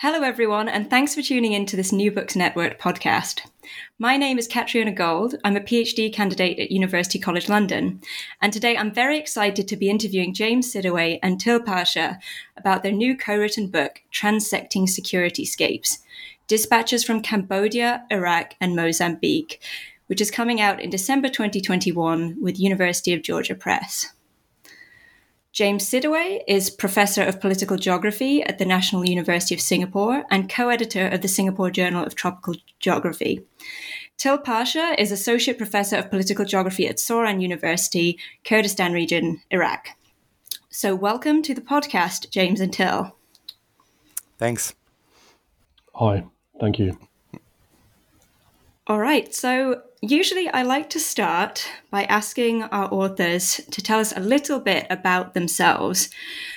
Hello, everyone, and thanks for tuning in to this New Books Network podcast. My name is Catriona Gold. I'm a PhD candidate at University College London, and today I'm very excited to be interviewing James Sidaway and Till Paasche about their new co written book, Transecting Securityscapes Dispatches from Cambodia, Iraq, and Mozambique, which is coming out in December 2021 with University of Georgia Press. James Sidaway is Professor of Political Geography at the National University of Singapore and co editor of the Singapore Journal of Tropical Geography. Till Paasche is Associate Professor of Political Geography at Soran University, Kurdistan region, Iraq. So, welcome to the podcast, James and Till. Thanks. Hi, thank you. All right, so usually I like to start by asking our authors to tell us a little bit about themselves.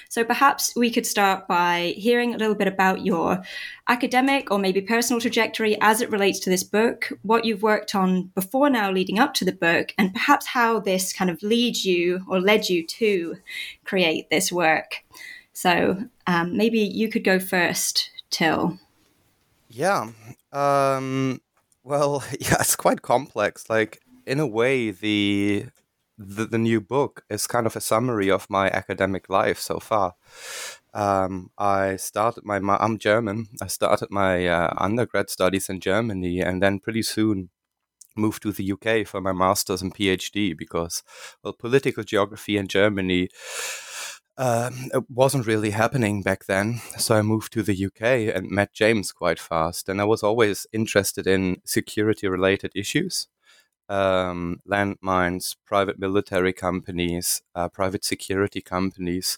So perhaps we could start by hearing a little bit about your academic or maybe personal trajectory as it relates to this book, what you've worked on before now leading up to the book, and perhaps how this kind of leads you or led you to create this work. So um, maybe you could go first, Till. Yeah. Um, well, yeah, it's quite complex. Like in a way, the, the the new book is kind of a summary of my academic life so far. Um, I started my I'm German. I started my uh, undergrad studies in Germany, and then pretty soon moved to the UK for my master's and PhD because, well, political geography in Germany um, it wasn't really happening back then. So I moved to the UK and met James quite fast. And I was always interested in security related issues. Um, landmines, private military companies, uh, private security companies.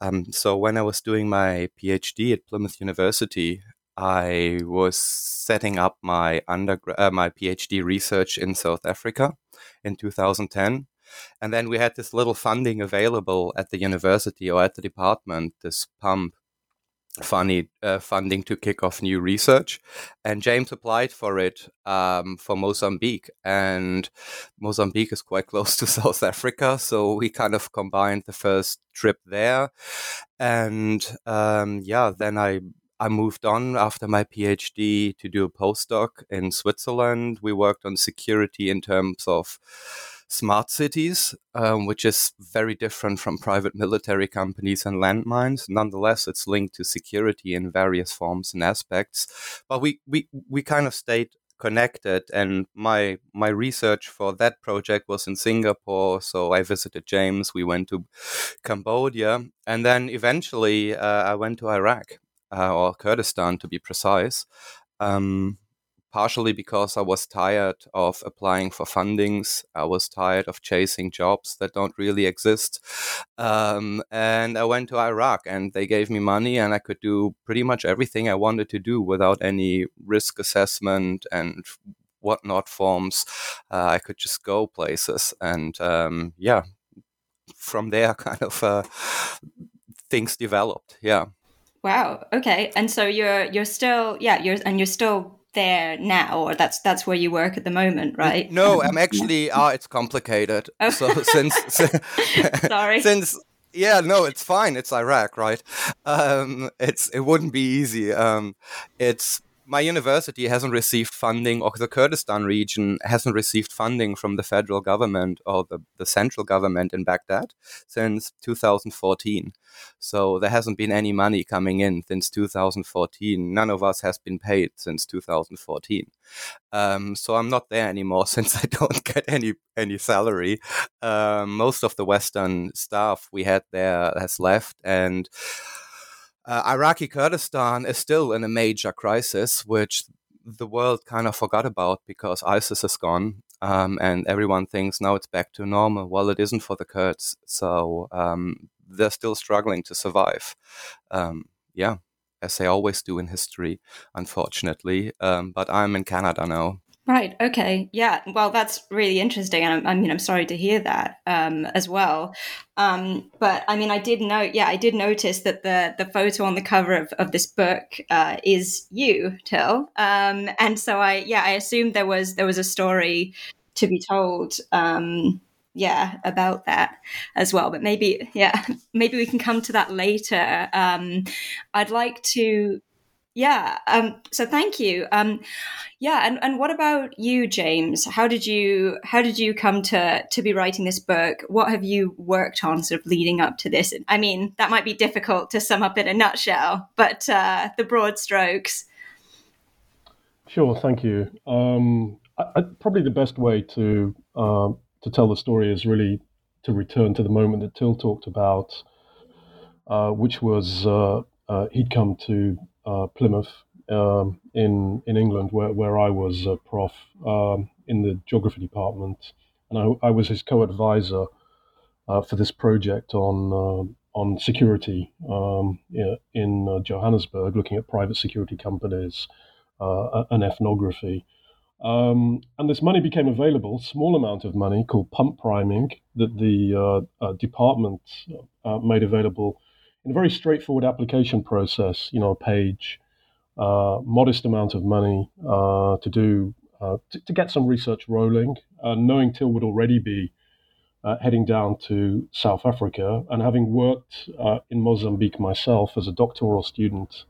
Um, so when I was doing my PhD at Plymouth University, I was setting up my undergrad, uh, my PhD research in South Africa in 2010 and then we had this little funding available at the university or at the department, this pump funny uh, funding to kick off new research. And james applied for it um, for mozambique. And mozambique is quite close to south africa so we kind of combined the first trip there. And um, yeah then i I moved on after my PhD to do a postdoc in Switzerland. We worked on security in terms of smart cities, um, which is very different from private military companies and landmines. Nonetheless, it's linked to security in various forms and aspects. But we we we kind of stayed connected and my my research for that project was in Singapore so I visited James we went to Cambodia and then eventually uh, I went to Iraq uh, or Kurdistan to be precise um, partially because I was tired of applying for fundings. I was tired of chasing jobs that don't really exist. Um, and I went to Iraq and they gave me money and I could do pretty much everything I wanted to do without any risk assessment and whatnot forms. Uh, I could just go places. And um, yeah, from there, kind of uh, things developed. Yeah. Wow. Okay. And so you're you're still yeah you're and you're still there now or that's that's where you work at the moment right? no i'm actually uh, it's complicated. Oh. so since sorry. since yeah no it's fine it's iraq right? Um it's it wouldn't be easy. Um it's my university hasn't received funding, or the Kurdistan region hasn't received funding from the federal government or the, the central government in Baghdad since 2014. So there hasn't been any money coming in since 2014. None of us has been paid since 2014. Um, so I'm not there anymore since I don't get any any salary. Um, most of the Western staff we had there has left, and uh, Iraqi Kurdistan is still in a major crisis, which the world kind of forgot about because ISIS is gone. Um, and everyone thinks now it's back to normal. Well, it isn't for the Kurds. So um, they're still struggling to survive. Um, yeah, as they always do in history, unfortunately. Um, but I'm in Canada now. Right. Okay. Yeah. Well, that's really interesting, and I, I mean, I'm sorry to hear that um, as well. Um, but I mean, I did note. Yeah, I did notice that the the photo on the cover of, of this book uh, is you, Till. Um, and so I, yeah, I assumed there was there was a story to be told. Um, yeah, about that as well. But maybe, yeah, maybe we can come to that later. Um, I'd like to yeah. Um, so thank you. Um, yeah. And, and what about you, James? How did you how did you come to to be writing this book? What have you worked on sort of leading up to this? I mean, that might be difficult to sum up in a nutshell, but uh, the broad strokes. Sure. Thank you. Um, I, I, probably the best way to uh, to tell the story is really to return to the moment that Till talked about, uh, which was uh, uh he'd come to uh, Plymouth um, in in England, where, where I was a prof um, in the geography department, and I, I was his co-advisor uh, for this project on uh, on security um, in uh, Johannesburg, looking at private security companies uh, and ethnography. Um, and this money became available, small amount of money called pump priming that the uh, department made available in a very straightforward application process, you know, a page, uh, modest amount of money uh, to do uh, to, to, get some research rolling, uh, knowing Till would already be uh, heading down to South Africa, and having worked uh, in Mozambique myself as a doctoral student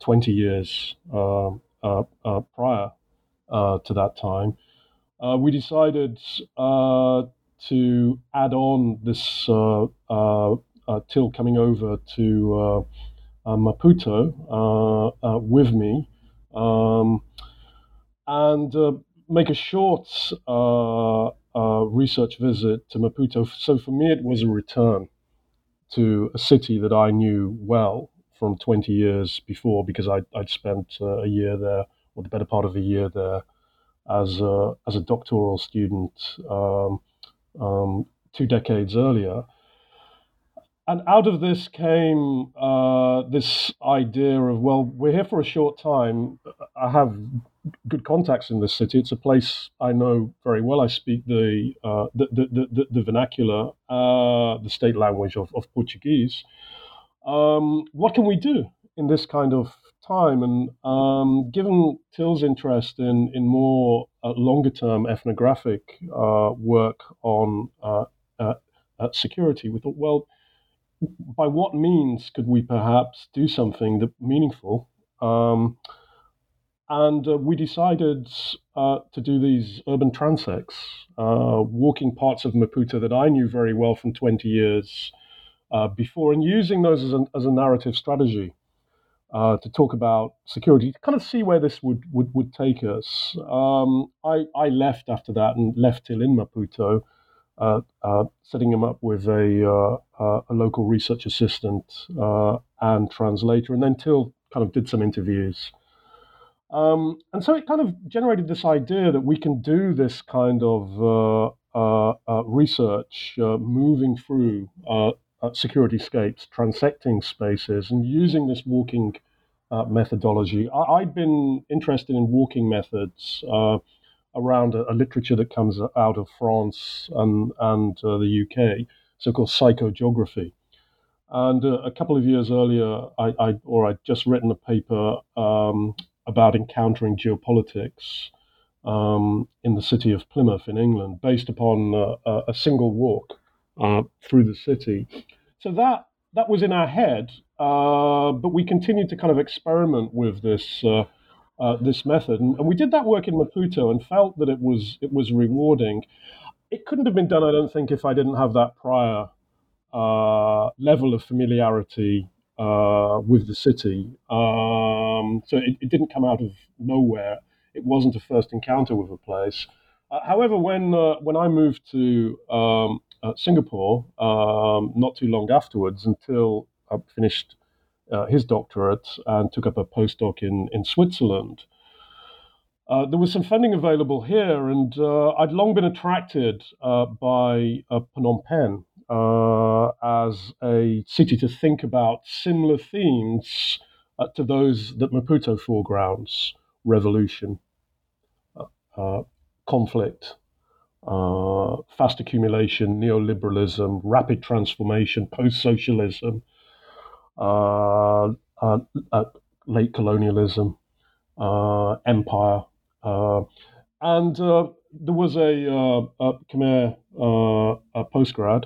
20 years prior to that time, we decided to add on this uh, Till coming over to uh, uh, Maputo with me um, and make a short research visit to Maputo. So for me, it was a return to a city that I knew well from 20 years before because I'd, I'd spent uh, a year there, or the better part of a year there, as a, as a doctoral student um, um, two decades earlier and out of this came uh, this idea of well we're here for a short time. I have good contacts in this city. It's a place i know very well. I speak the uh, the, the, the, the, vernacular uh, the state language of, of portuguese. Um, what can we do in this kind of time? And um, given till's interest in, in more uh, longer term ethnographic uh, work on uh, security we thought well by what means could we perhaps do something that meaningful? Um, and uh, we decided uh, to do these urban transects, uh, walking parts of Maputo that I knew very well from 20 years uh, before, and using those as, an, as a narrative strategy uh, to talk about security, to kind of see where this would, would, would take us. Um, I, I left after that and left Till in Maputo setting him up with a, uh, a local research assistant and translator, and then Till kind of did some interviews. Um, and so it kind of generated this idea that we can do this kind of uh, uh, research, uh, moving through security scapes, transecting spaces, and using this walking methodology. I, had been interested in walking methods around a, a, literature that comes out of France and, and uh, the UK, so-called psychogeography. And uh, a couple of years earlier, I, I or I'd just written a paper um, about encountering geopolitics um, in the city of Plymouth in England, based upon uh, a single walk uh, through the city. So that that was in our head, uh, but we continued to kind of experiment with this uh, this method. And, and, we did that work in Maputo and felt that it was it was rewarding. It couldn't have been done, I don't think, if I didn't have that prior uh, level of familiarity uh, with the city. Um, so it, it, didn't come out of nowhere. It wasn't a first encounter with a place. Uh, however, when uh, when I moved to um, uh, Singapore, um, not too long afterwards, until I finished uh, his doctorate and took up a postdoc in in Switzerland. Uh, there was some funding available here, and uh, I'd long been attracted by Phnom Penh as a city to think about similar themes to those that Maputo foregrounds revolution, conflict, uh, fast accumulation, neoliberalism, rapid transformation, post socialism, uh, uh, uh, late colonialism, uh, empire. Uh, and there was a, a Khmer postgrad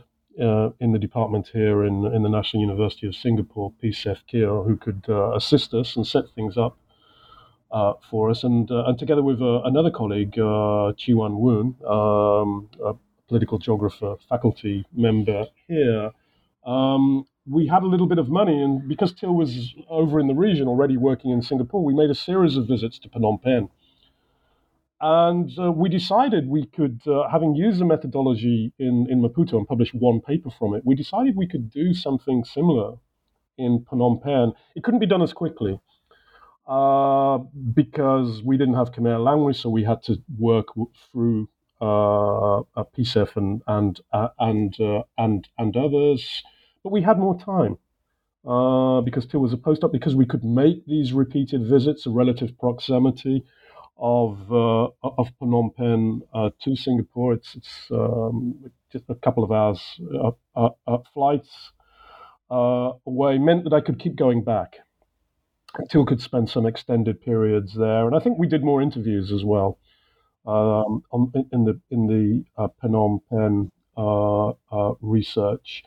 in the department here in, in the National University of Singapore, P.Seth Keir, who could assist us and set things up uh, for us, and uh, and together with uh, another colleague, uh, Chih Yuan Woon, um, a political geographer faculty member here, um, we had a little bit of money, and because Till was over in the region already working in Singapore, we made a series of visits to Phnom Penh. And uh, we decided we could, uh, having used the methodology in, in Maputo and published one paper from it, we decided we could do something similar in Phnom Penh. It couldn't be done as quickly uh, because we didn't have Khmer language, so we had to work through uh, P.Seth and and uh, and uh, and and others. But we had more time uh, because Till was a postdoc, because we could make these repeated visits, a relative proximity of uh, of Phnom Penh uh, to Singapore. It's it's um, just a couple of hours flights away meant that I could keep going back. Till could spend some extended periods there, and I think we did more interviews as well um, on, in the in the uh, Phnom Penh uh, uh, research.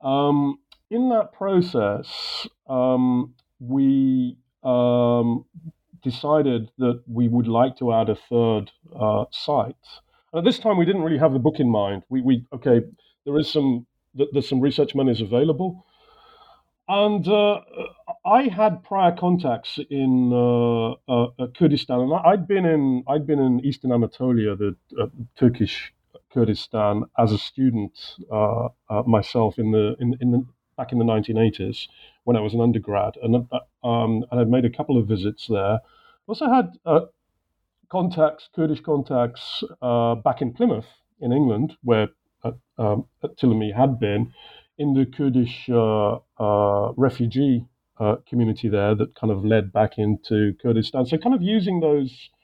Um, in that process, um, we um, decided that we would like to add a third uh, site. And at this time, we didn't really have the book in mind. We, we okay, there is some there's some research monies available. And uh, I had prior contacts in uh, uh, Kurdistan, and I'd been in I'd been in Eastern Anatolia, the uh, Turkish Kurdistan, as a student uh, myself in the in, in the back in the 1980s when I was an undergrad, and um, and I'd made a couple of visits there. Also had contacts, Kurdish contacts, back in Plymouth in England, where um, Tillemey had been in the Kurdish uh, uh, refugee uh, community there that kind of led back into Kurdistan. So kind of using those uh,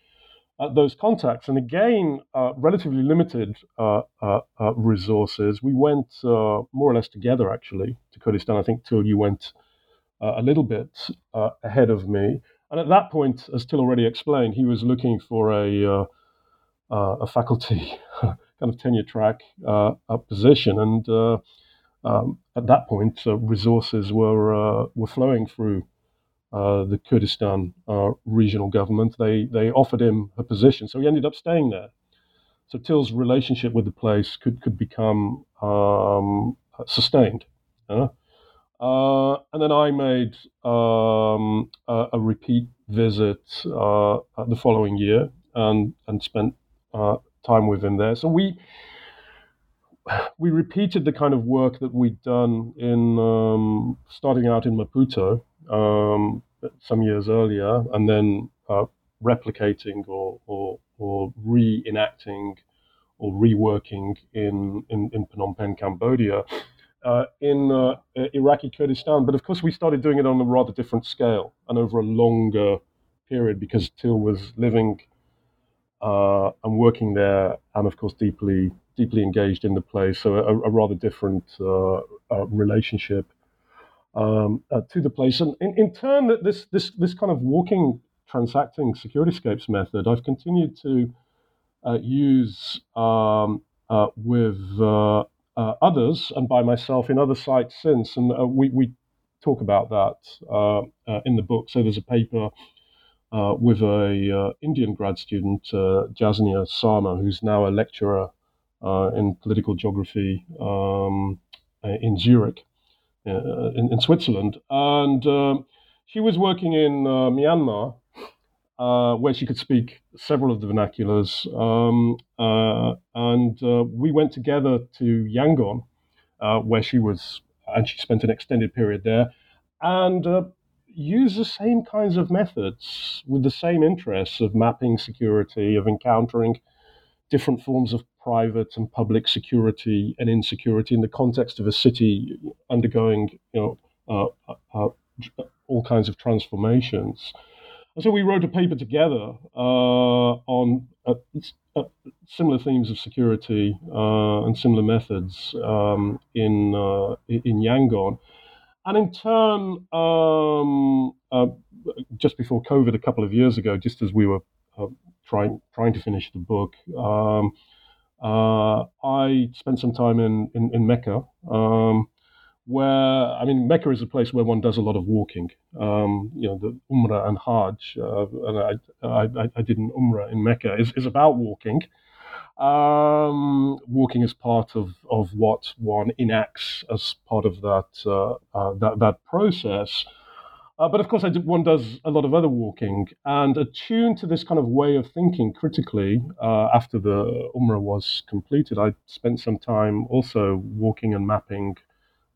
Uh, those contacts, and again, uh, relatively limited uh, uh, uh resources. We went more or less together actually to Kurdistan. I think Till you went a little bit ahead of me, and at that point, as Till already explained, he was looking for a a faculty kind of tenure track position, and um, at that point, uh, resources were uh, were flowing through uh, the Kurdistan uh, regional government. They they offered him a position, so he ended up staying there. So Till's relationship with the place could could become um, sustained. Uh, and then I made um, a, a, repeat visit uh, the following year and and spent time with him there. So we we repeated the kind of work that we'd done in um, starting out in Maputo um, some years earlier, and then uh, replicating or, or, or reenacting or reworking in, in, in Phnom Penh, Cambodia, uh, in uh, Iraqi Kurdistan. But of course, we started doing it on a rather different scale and over a longer period because Till was living uh, and working there, and of course, deeply deeply engaged in the play, so a, a rather different uh, uh, relationship um, uh, to the place. And in, in turn, this this this kind of walking, transecting securityscapes method, I've continued to uh, use um, uh, with uh, others and by myself in other sites since, and we we talk about that in the book. So there's a paper uh, with a uh, Indian grad student, uh, Jasnea Sarma, who's now a lecturer uh, in political geography um, in Zurich, uh, in, in, Switzerland, and um, she was working in Myanmar. where she could speak several of the vernaculars, um, and we went together to Yangon, where she was, and she spent an extended period there, and use the same kinds of methods with the same interests of mapping security, of encountering different forms of private and public security and insecurity in the context of a city undergoing, you know, uh, uh, uh, all kinds of transformations. And so we wrote a paper together uh, on similar themes of security and similar methods um, in in Yangon. And in turn, um, uh, just before COVID, a couple of years ago, just as we were uh, trying trying to finish the book, um, uh, I spent some time in in, in Mecca, um, where I mean Mecca is a place where one does a lot of walking. Um, you know, the Umrah and Hajj, uh, and I, I, I did an Umrah in Mecca is, is about walking um, walking as part of, of what one enacts as part of that uh, uh, that, that process. Uh, but of course, one does a lot of other walking and attuned to this kind of way of thinking critically. Uh, after the Umrah was completed, I spent some time also walking and mapping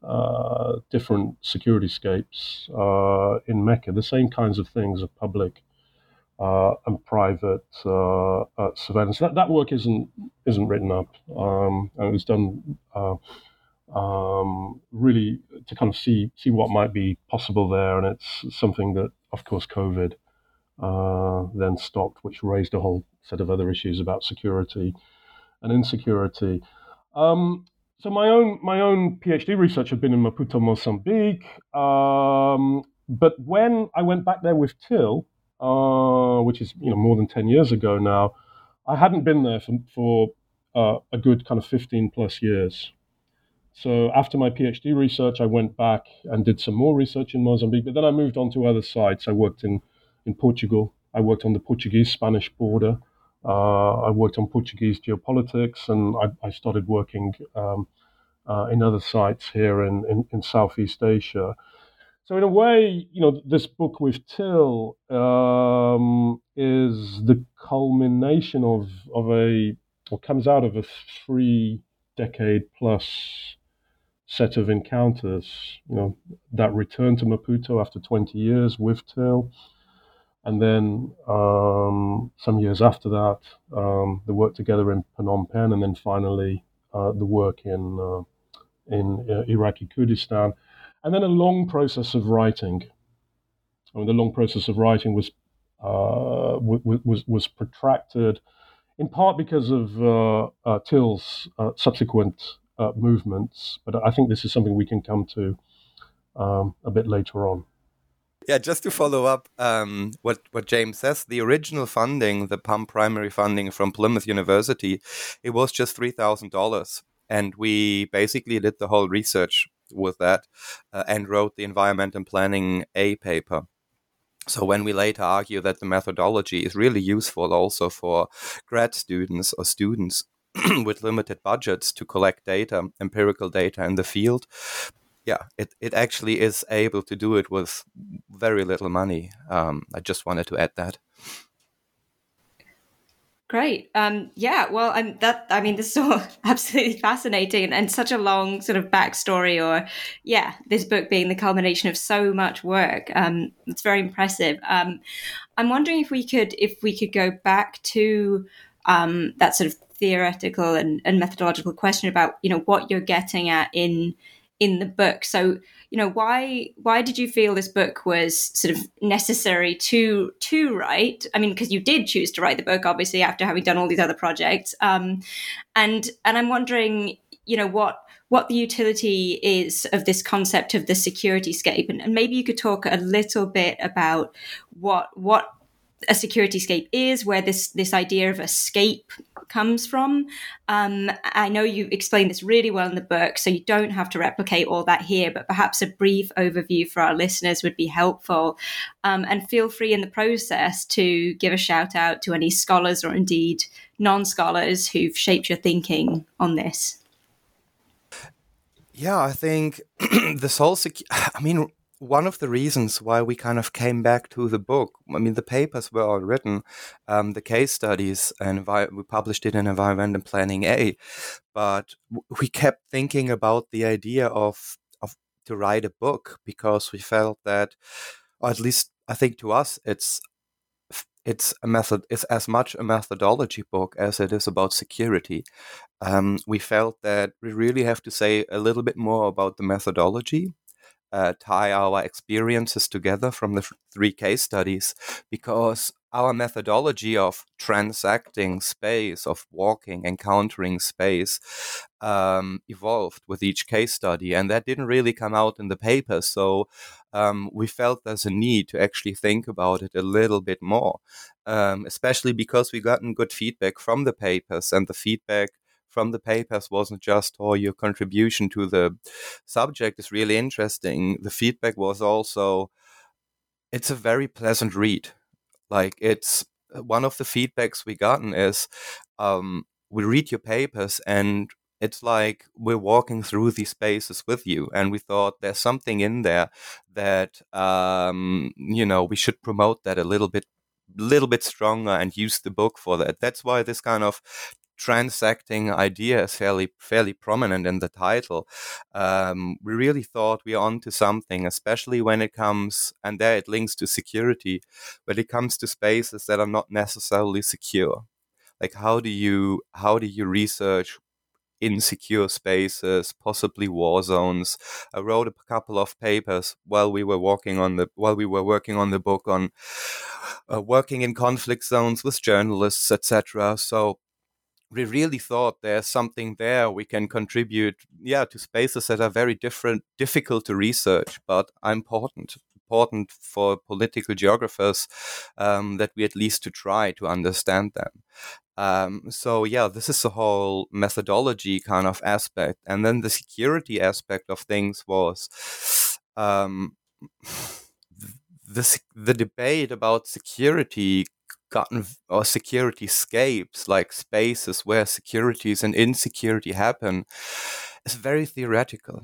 uh, different security scapes uh, in Mecca, the same kinds of things of public uh, and private uh, surveillance. That, that work isn't isn't written up. Um, and it was done um, really to kind of see see what might be possible there, and it's something that, of course, COVID uh, then stopped, which raised a whole set of other issues about security and insecurity. Um, so my own my own PhD research had been in Maputo, Mozambique. Um, but when I went back there with Till, uh, which is you know more than ten years ago now. I hadn't been there for, for uh, a good kind of fifteen plus years. So after my PhD research, I went back and did some more research in Mozambique. But then I moved on to other sites. I worked in in Portugal. I worked on the Portuguese-Spanish border. Uh, I worked on Portuguese geopolitics, and I, I started working um, uh, in other sites here in, in, in Southeast Asia. So in a way, you know, this book with Till um, is the culmination of of a or comes out of a three decade plus set of encounters. You know, that return to Maputo after 20 years with Till. And then um, some years after that, um, the work together in Phnom Penh, and then finally uh, the work in uh, in uh, Iraqi Kurdistan and then a long process of writing. I mean, the long process of writing was uh, was was protracted, in part because of uh, uh, Till's uh, subsequent uh, movements. But I think this is something we can come to um, a bit later on. Yeah, just to follow up um, what what James says, the original funding, the pump priming funding from Plymouth University, it was just three thousand dollars, and we basically did the whole research with that uh, and wrote the Environment and Planning A paper. So when we later argue that the methodology is really useful also for grad students or students with limited budgets to collect data, empirical data in the field, yeah, it, it actually is able to do it with very little money. Um, I just wanted to add that. Great. Um, yeah. Well, and that I mean, this is all absolutely fascinating and, such a long sort of backstory. Or, yeah, this book being the culmination of so much work. Um, it's very impressive. Um, I'm wondering if we could if we could go back to um, that sort of theoretical and, and methodological question about you know what you're getting at in in the book. So you know why why did you feel this book was sort of necessary to to write? I mean because you did choose to write the book obviously after having done all these other projects. Um, and and i'm wondering you know what what the utility is of this concept of the security scape. And, and maybe you could talk a little bit about what what a security scape is where this this idea of escape comes from. Um, I know you explained this really well in the book, so you don't have to replicate all that here, but perhaps a brief overview for our listeners would be helpful. Um, and feel free in the process to give a shout out to any scholars or indeed non scholars who've shaped your thinking on this. Yeah, I think this whole, sec- I mean, one of the reasons why we kind of came back to the book, I mean, the papers were all written, um, the case studies, and we published it in Environmental Planning A, but we kept thinking about the idea of, of to write a book because we felt that, or at least I think to us, it's it's a method it's as much a methodology book as it is about security. Um, we felt that we really have to say a little bit more about the methodology uh, tie our experiences together from the three case studies because our methodology of transecting space, of walking, encountering space, um, evolved with each case study. And that didn't really come out in the paper. So um, we felt there's a need to actually think about it a little bit more, um, especially because we gotten good feedback from the papers and the feedback from the papers wasn't just, oh, your contribution to the subject is really interesting. The feedback was also, it's a very pleasant read. Like it's uh, one of the feedbacks we gotten is, um, we read your papers and it's like we're walking through these spaces with you and we thought there's something in there that um, you know we should promote that a little bit little bit stronger and use the book for that that's why this kind of transecting idea is fairly fairly prominent in the title. Um, we really thought we are onto something, especially when it comes, and there it links to security, when it comes to spaces that are not necessarily secure. Like how do you how do you research insecure spaces, possibly war zones. I wrote a couple of papers while we were working on the while we were working on the book on uh, working in conflict zones with journalists, etc. So we really thought there's something there we can contribute yeah to spaces that are very different difficult to research but important important for political geographers um, that we at least to try to understand them. Um, so yeah this is the whole methodology kind of aspect and then the security aspect of things was um, the, the debate about security gotten or security scapes like spaces where securities and insecurity happen is very theoretical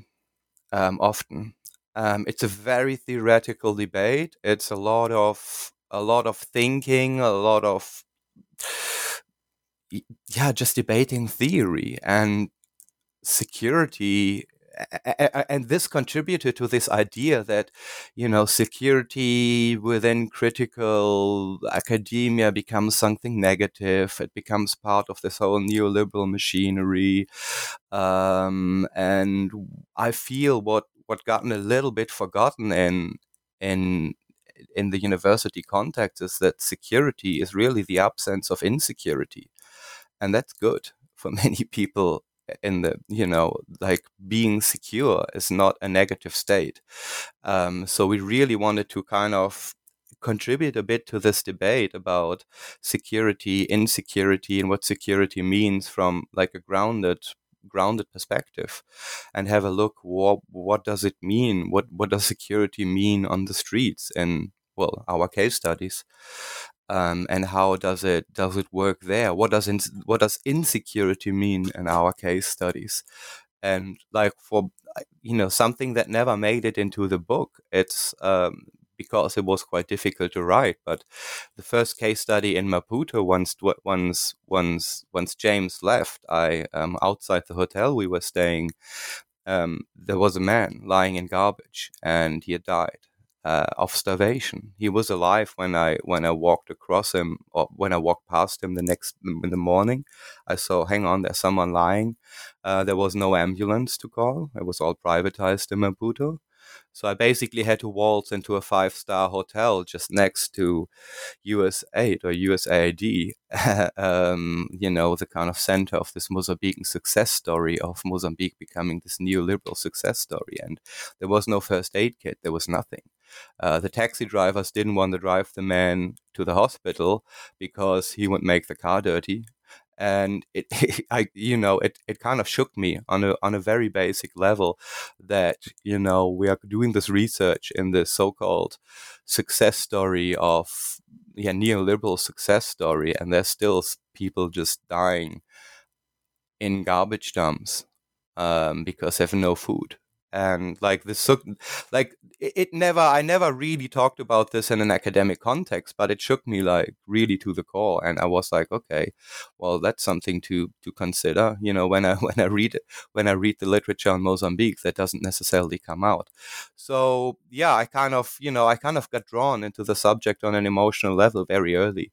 um, often. Um, it's a very theoretical debate. It's a lot of a lot of thinking a lot of yeah just debating theory. And security and this contributed to this idea that you know security within critical academia becomes something negative. It becomes part of this whole neoliberal machinery. Um, and i feel what what gotten a little bit forgotten in in in the university context is that security is really the absence of insecurity. And that's good for many people in the you know like being secure is not a negative state. Um, so we really wanted to kind of contribute a bit to this debate about security insecurity and what security means from like a grounded grounded perspective and have a look what what does it mean? What what does security mean on the streets? In well our case studies um, and how does it does it work there? What does in, what does insecurity mean in our case studies? And like for you know something that never made it into the book, it's um, because it was quite difficult to write. But the first case study in Maputo, once once once once James left, I um, outside the hotel we were staying, um, there was a man lying in garbage, and he had died uh, of starvation. He was alive when I when I walked across him or when I walked past him the next in the morning. I saw, hang on, there's someone lying. Uh, there was no ambulance to call. It was all privatized in Maputo. So I basically had to waltz into a five star hotel just next to US USAID or USAID, um, you know, the kind of center of this Mozambican success story of Mozambique becoming this neoliberal success story. And there was no first aid kit, there was nothing. Uh, the taxi drivers didn't want to drive the man to the hospital because he would make the car dirty and it, I, you know, it, it kind of shook me on a on a very basic level that you know we are doing this research in this so-called success story of yeah neoliberal success story, and there's still people just dying in garbage dumps um, because they have no food and like this like it never i never really talked about this in an academic context but it shook me like really to the core and i was like okay well that's something to to consider you know when i when i read it when i read the literature on mozambique that doesn't necessarily come out. So yeah i kind of you know i kind of got drawn into the subject on an emotional level very early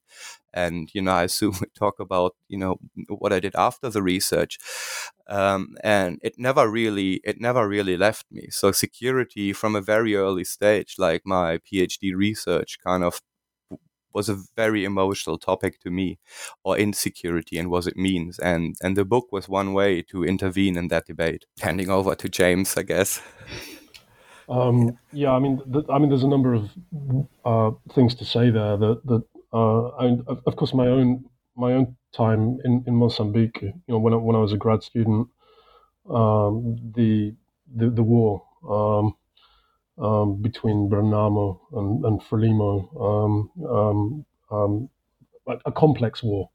and you know i assume we talk about you know what i did after the research um, and it never really it never really left me. So security from a very early stage like my phd research kind of was a very emotional topic to me or insecurity and what it means and and the book was one way to intervene in that debate handing over to james i guess. Um, yeah i mean th- i mean there's a number of uh, things to say there that that uh, and of, course, my own my own time in, in Mozambique, you know, when I, when I was a grad student, um, the, the the war um, um, between Renamo and, and Frelimo, um, um, um, a, a, complex war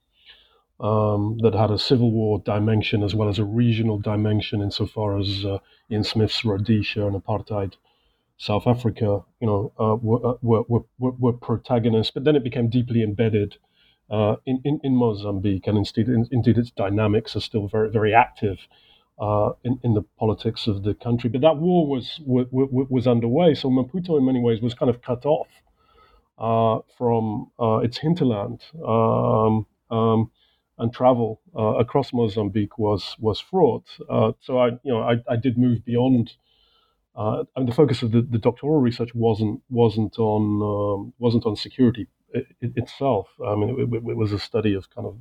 that had a civil war dimension as well as a regional dimension insofar as uh, Ian Smith's Rhodesia and apartheid South Africa, you know, uh, were, uh, were, were, were, protagonists, but then it became deeply embedded uh, in, in, in, Mozambique, and indeed, in, indeed its dynamics are still very, very active uh, in, in the politics of the country. But that war was, was, was underway, so Maputo, in many ways, was kind of cut off uh, from uh, its hinterland. Um, um, and travel across Mozambique was was fraught. so I, you know, I, I did move beyond I mean, the focus of the, the doctoral research wasn't wasn't on um, wasn't on security it, it itself. I mean, it, it, was a study of kind of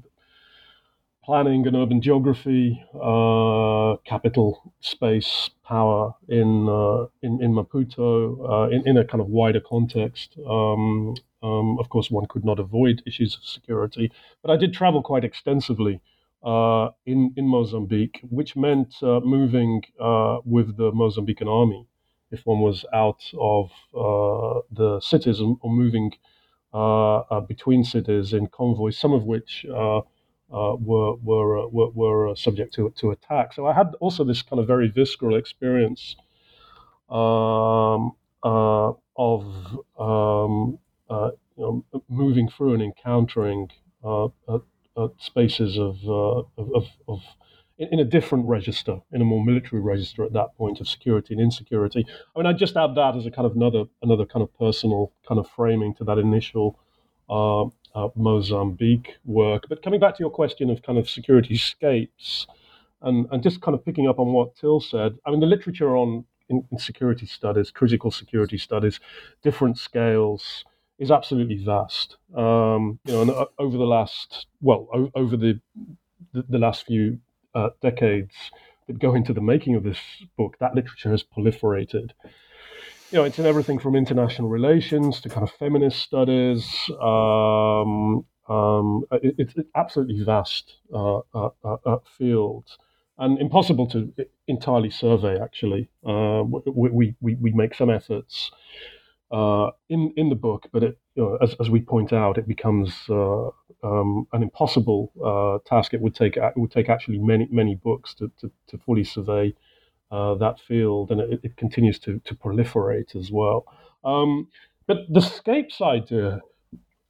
planning and urban geography, uh, capital space, power in uh, in, in Maputo, uh, in, in a kind of wider context. Um, um, of course, one could not avoid issues of security, but I did travel quite extensively uh, in in Mozambique, which meant uh, moving uh, with the Mozambican army if one was out of uh, the cities or moving uh, between cities in convoys, some of which were were were, were subject to to attack. So I had also this kind of very visceral experience um, of um, you know, moving through and encountering uh, uh, spaces of, uh, of, of, of in, in, a different register, in a more military register at that point of security and insecurity. I mean, I just add that as a kind of another another kind of personal kind of framing to that initial uh, uh, Mozambique work. But coming back to your question of kind of security scapes, and and just kind of picking up on what Till said, I mean, the literature on in, in security studies, critical security studies, different scales is absolutely vast. Um, you know, and uh, over the last well, o- over the, the, the last few uh, decades that go into the making of this book, that literature has proliferated. You know, it's in everything from international relations to kind of feminist studies. Um, um, it, it's absolutely vast uh, uh, uh, uh, field and impossible to entirely survey. Actually, we, we, we make some efforts uh, in in the book, but it, you know, as, as we point out, it becomes uh, um, an impossible uh, task. It would take it would take actually many many books to to, to fully survey uh, that field, and it, it, continues to to proliferate as well. Um, but the scapes idea,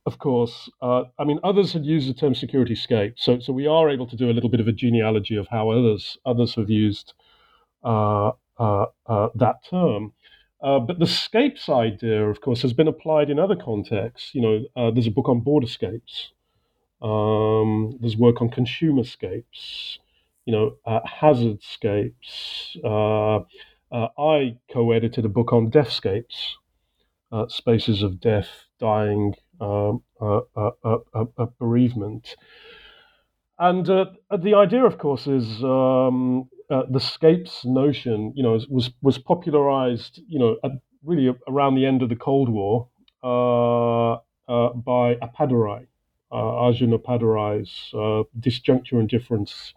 of course, uh, I mean, others had used the term security scape, so so we are able to do a little bit of a genealogy of how others others have used that term. Uh, but the scapes idea, of course, has been applied in other contexts. You know, uh, there's a book on borderscapes. Um, there's work on consumer scapes. You know, uh, hazardscapes. Uh, uh, I co-edited a book on deathscapes, spaces of death, dying, um, bereavement. And the idea, of course, is um, uh, the scapes notion, you know, was was popularized, you know, at really around the end of the Cold War uh, uh, by Appadurai, uh, Arjun Appadurai's uh, Disjuncture and Difference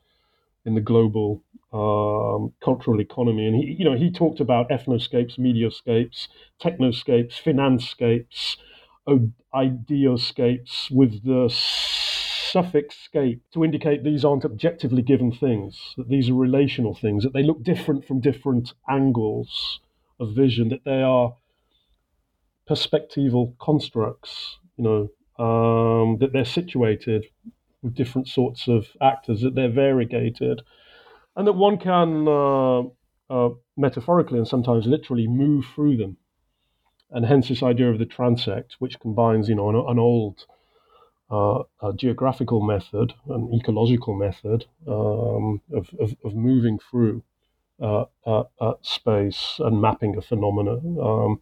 in the Global um, Cultural Economy. And he, you know, he talked about ethnoscapes, mediascapes, technoscapes, financescapes, ideoscapes with the suffix scape to indicate these aren't objectively given things, that these are relational things, that they look different from different angles of vision, that they are perspectival constructs, you know, um, that they're situated with different sorts of actors, that they're variegated, and that one can uh, uh, metaphorically and sometimes literally move through them. And hence this idea of the transect, which combines, you know, an, an old uh, a geographical method, an ecological method um, of, of, of, moving through uh, uh, space and mapping a phenomena. Um,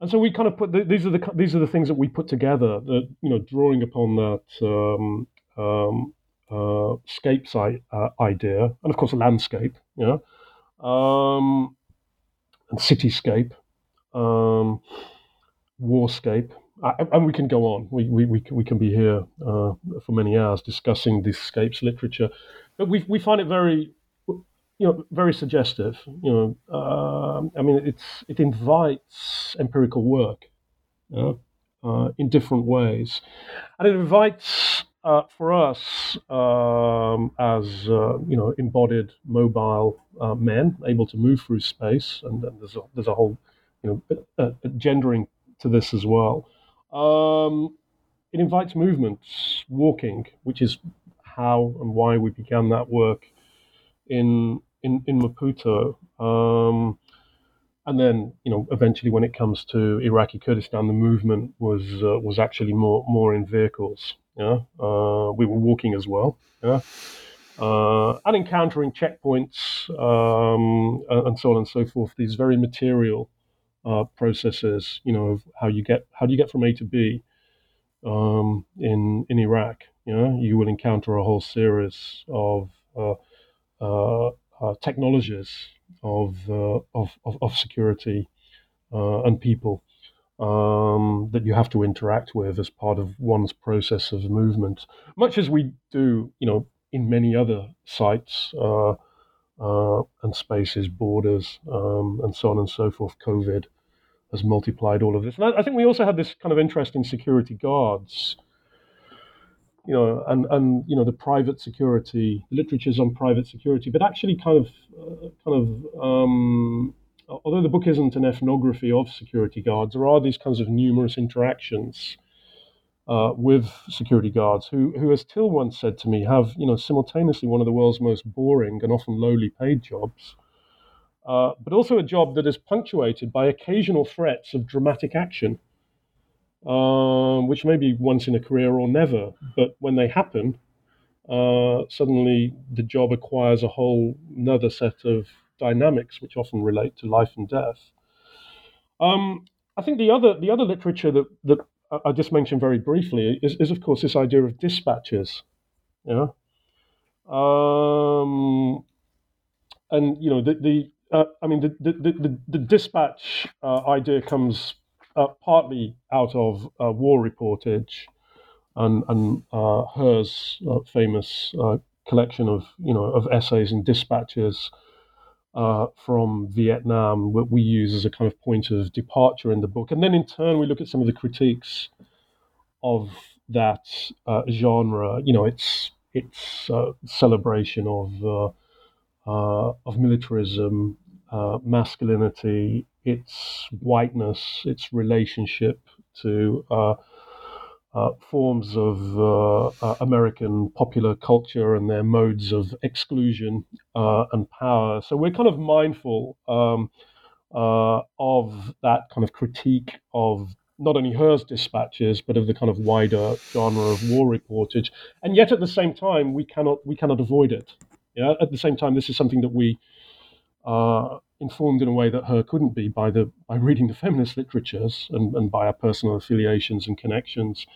and so we kind of put the, these are the these are the things that we put together. That you know, drawing upon that um, um, uh, scape site uh, idea, and of course a landscape, you know, um, and cityscape, um, and we can go on. We we we, we can be here uh, for many hours discussing these scapes literature, but we we find it very you know, very suggestive. You know, uh, I mean, it's it invites empirical work uh, in different ways, and it invites uh, for us um, as uh, you know embodied mobile uh, men able to move through space, and, and there's a, there's a whole you know gendering to this as well. Um, it invites movements, walking, which is how and why we began that work in in in Maputo. Um, and then, you know, eventually, when it comes to Iraqi Kurdistan, the movement was uh, was actually more more in vehicles. Yeah, uh, we were walking as well. Yeah, uh, and encountering checkpoints um, and so on and so forth. These very material uh, processes, you know, of how you get how do you get from A to B um, in in Iraq. You know, you will encounter a whole series of uh, uh, uh, technologies of, uh, of, of, of, security and people um, that you have to interact with as part of one's process of movement, much as we do, you know, in many other sites uh, uh, and spaces, borders, um, and so on and so forth. COVID has multiplied all of this. And I, I, think we also had this kind of interest in security guards you know, and and you know the private security, the literatures on private security, but actually kind of uh, kind of um, although the book isn't an ethnography of security guards, there are these kinds of numerous interactions uh, with security guards who, who, as Till once said to me, have you know simultaneously one of the world's most boring and often lowly paid jobs, uh, but also a job that is punctuated by occasional threats of dramatic action um, which may be once in a career or never. But when they happen, uh, suddenly the job acquires a whole another set of dynamics, which often relate to life and death. Um, I think the other the other literature that that I just mentioned very briefly is, is of course this idea of dispatches. Yeah. Um, and you know the the uh, I mean the the the, the dispatch uh, idea comes uh, partly out of uh, war reportage and, and uh, Herr's uh, famous collection of you know of essays and dispatches from Vietnam, what we use as a kind of point of departure in the book, and then in turn we look at some of the critiques of that genre. You know, it's it's celebration of of militarism, masculinity, its whiteness, its relationship to uh, uh, forms of uh, uh American popular culture and their modes of exclusion uh, and power. So we're kind of mindful um, uh, of that kind of critique of not only Herr's dispatches, but of the kind of wider genre of war reportage. And yet, at the same time, we cannot we cannot avoid it. Yeah. At the same time, this is something that we are informed in a way that Herr couldn't be by the by reading the feminist literatures and, and by our personal affiliations and connections.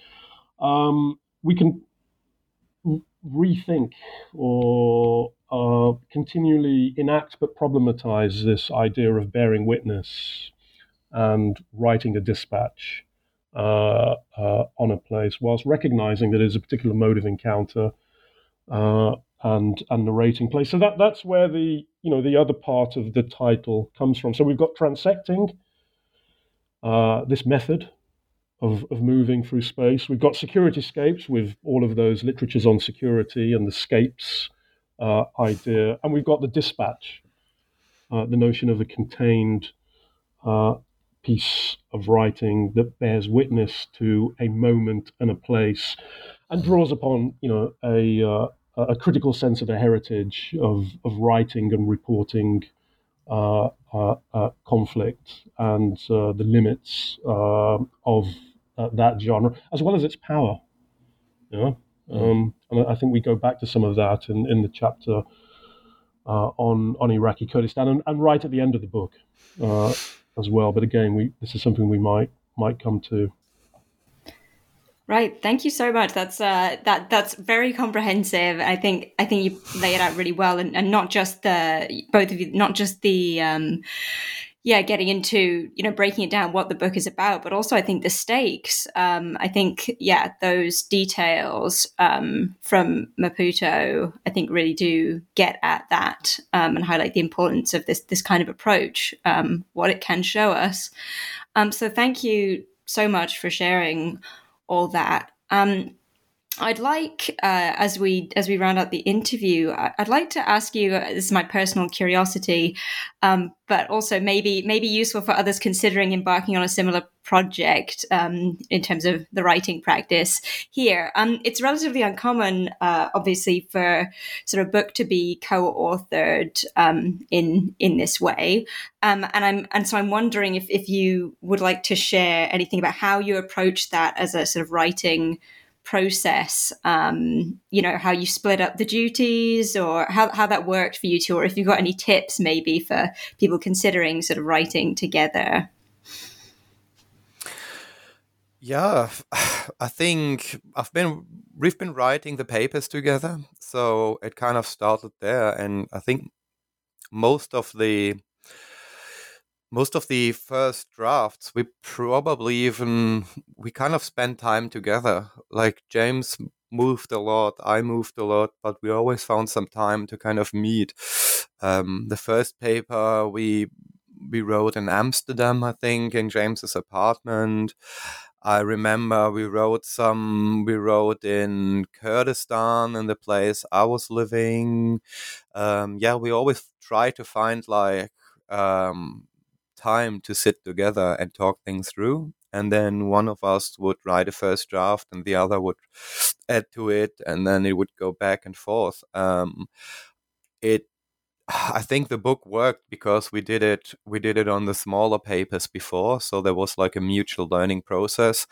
Um, we can rethink or uh, continually enact but problematize this idea of bearing witness and writing a dispatch uh, uh, on a place, whilst recognizing that it's a particular mode of encounter uh, and and narrating place. So that that's where the you know the other part of the title comes from. So we've got transecting uh, this method of, of moving through space. We've got security scapes with all of those literatures on security and the scapes uh, idea, and we've got the dispatch, uh, the notion of a contained uh, piece of writing that bears witness to a moment and a place, and draws upon you know a uh, a critical sense of the heritage of of writing and reporting. Uh, uh, uh, conflict and uh, the limits uh, of that genre, as well as its power. You know? um, and I think we go back to some of that in, in the chapter on on Iraqi Kurdistan, and, and, right at the end of the book as well. But again, we this is something we might might come to. Right. Thank you so much. That's uh, that that's very comprehensive. I think I think you lay it out really well, and, and not just the both of you, not just the um, yeah, getting into you know breaking it down what the book is about, but also I think the stakes. Um, I think yeah, those details um, from Maputo, I think really do get at that um, and highlight the importance of this this kind of approach, um, what it can show us. Um, so thank you so much for sharing all that. Um, I'd like, uh, as we as we round out the interview, I'd like to ask you. Uh, this is my personal curiosity, um, but also maybe maybe useful for others considering embarking on a similar project um, in terms of the writing practice. Here, um, it's relatively uncommon, uh, obviously, for sort of book to be co-authored um, in in this way, um, and I'm and so I'm wondering if if you would like to share anything about how you approach that as a sort of writing process um, you know how you split up the duties or how, how that worked for you two or if you've got any tips maybe for people considering sort of writing together? Yeah i think i've been we've been writing the papers together so it kind of started there and i think most of the most of the first drafts we probably even we kind of spent time together. Like james moved a lot i moved a lot but we always found some time to kind of meet. Um, the first paper we we wrote in amsterdam i think in james's apartment. I remember we wrote some we wrote in kurdistan in the place i was living. Um, yeah we always try to find like um, time to sit together and talk things through. And then one of us would write a first draft and the other would add to it. And then it would go back and forth. Um, it I think the book worked because we did it we did it on the smaller papers before, so there was like a mutual learning process.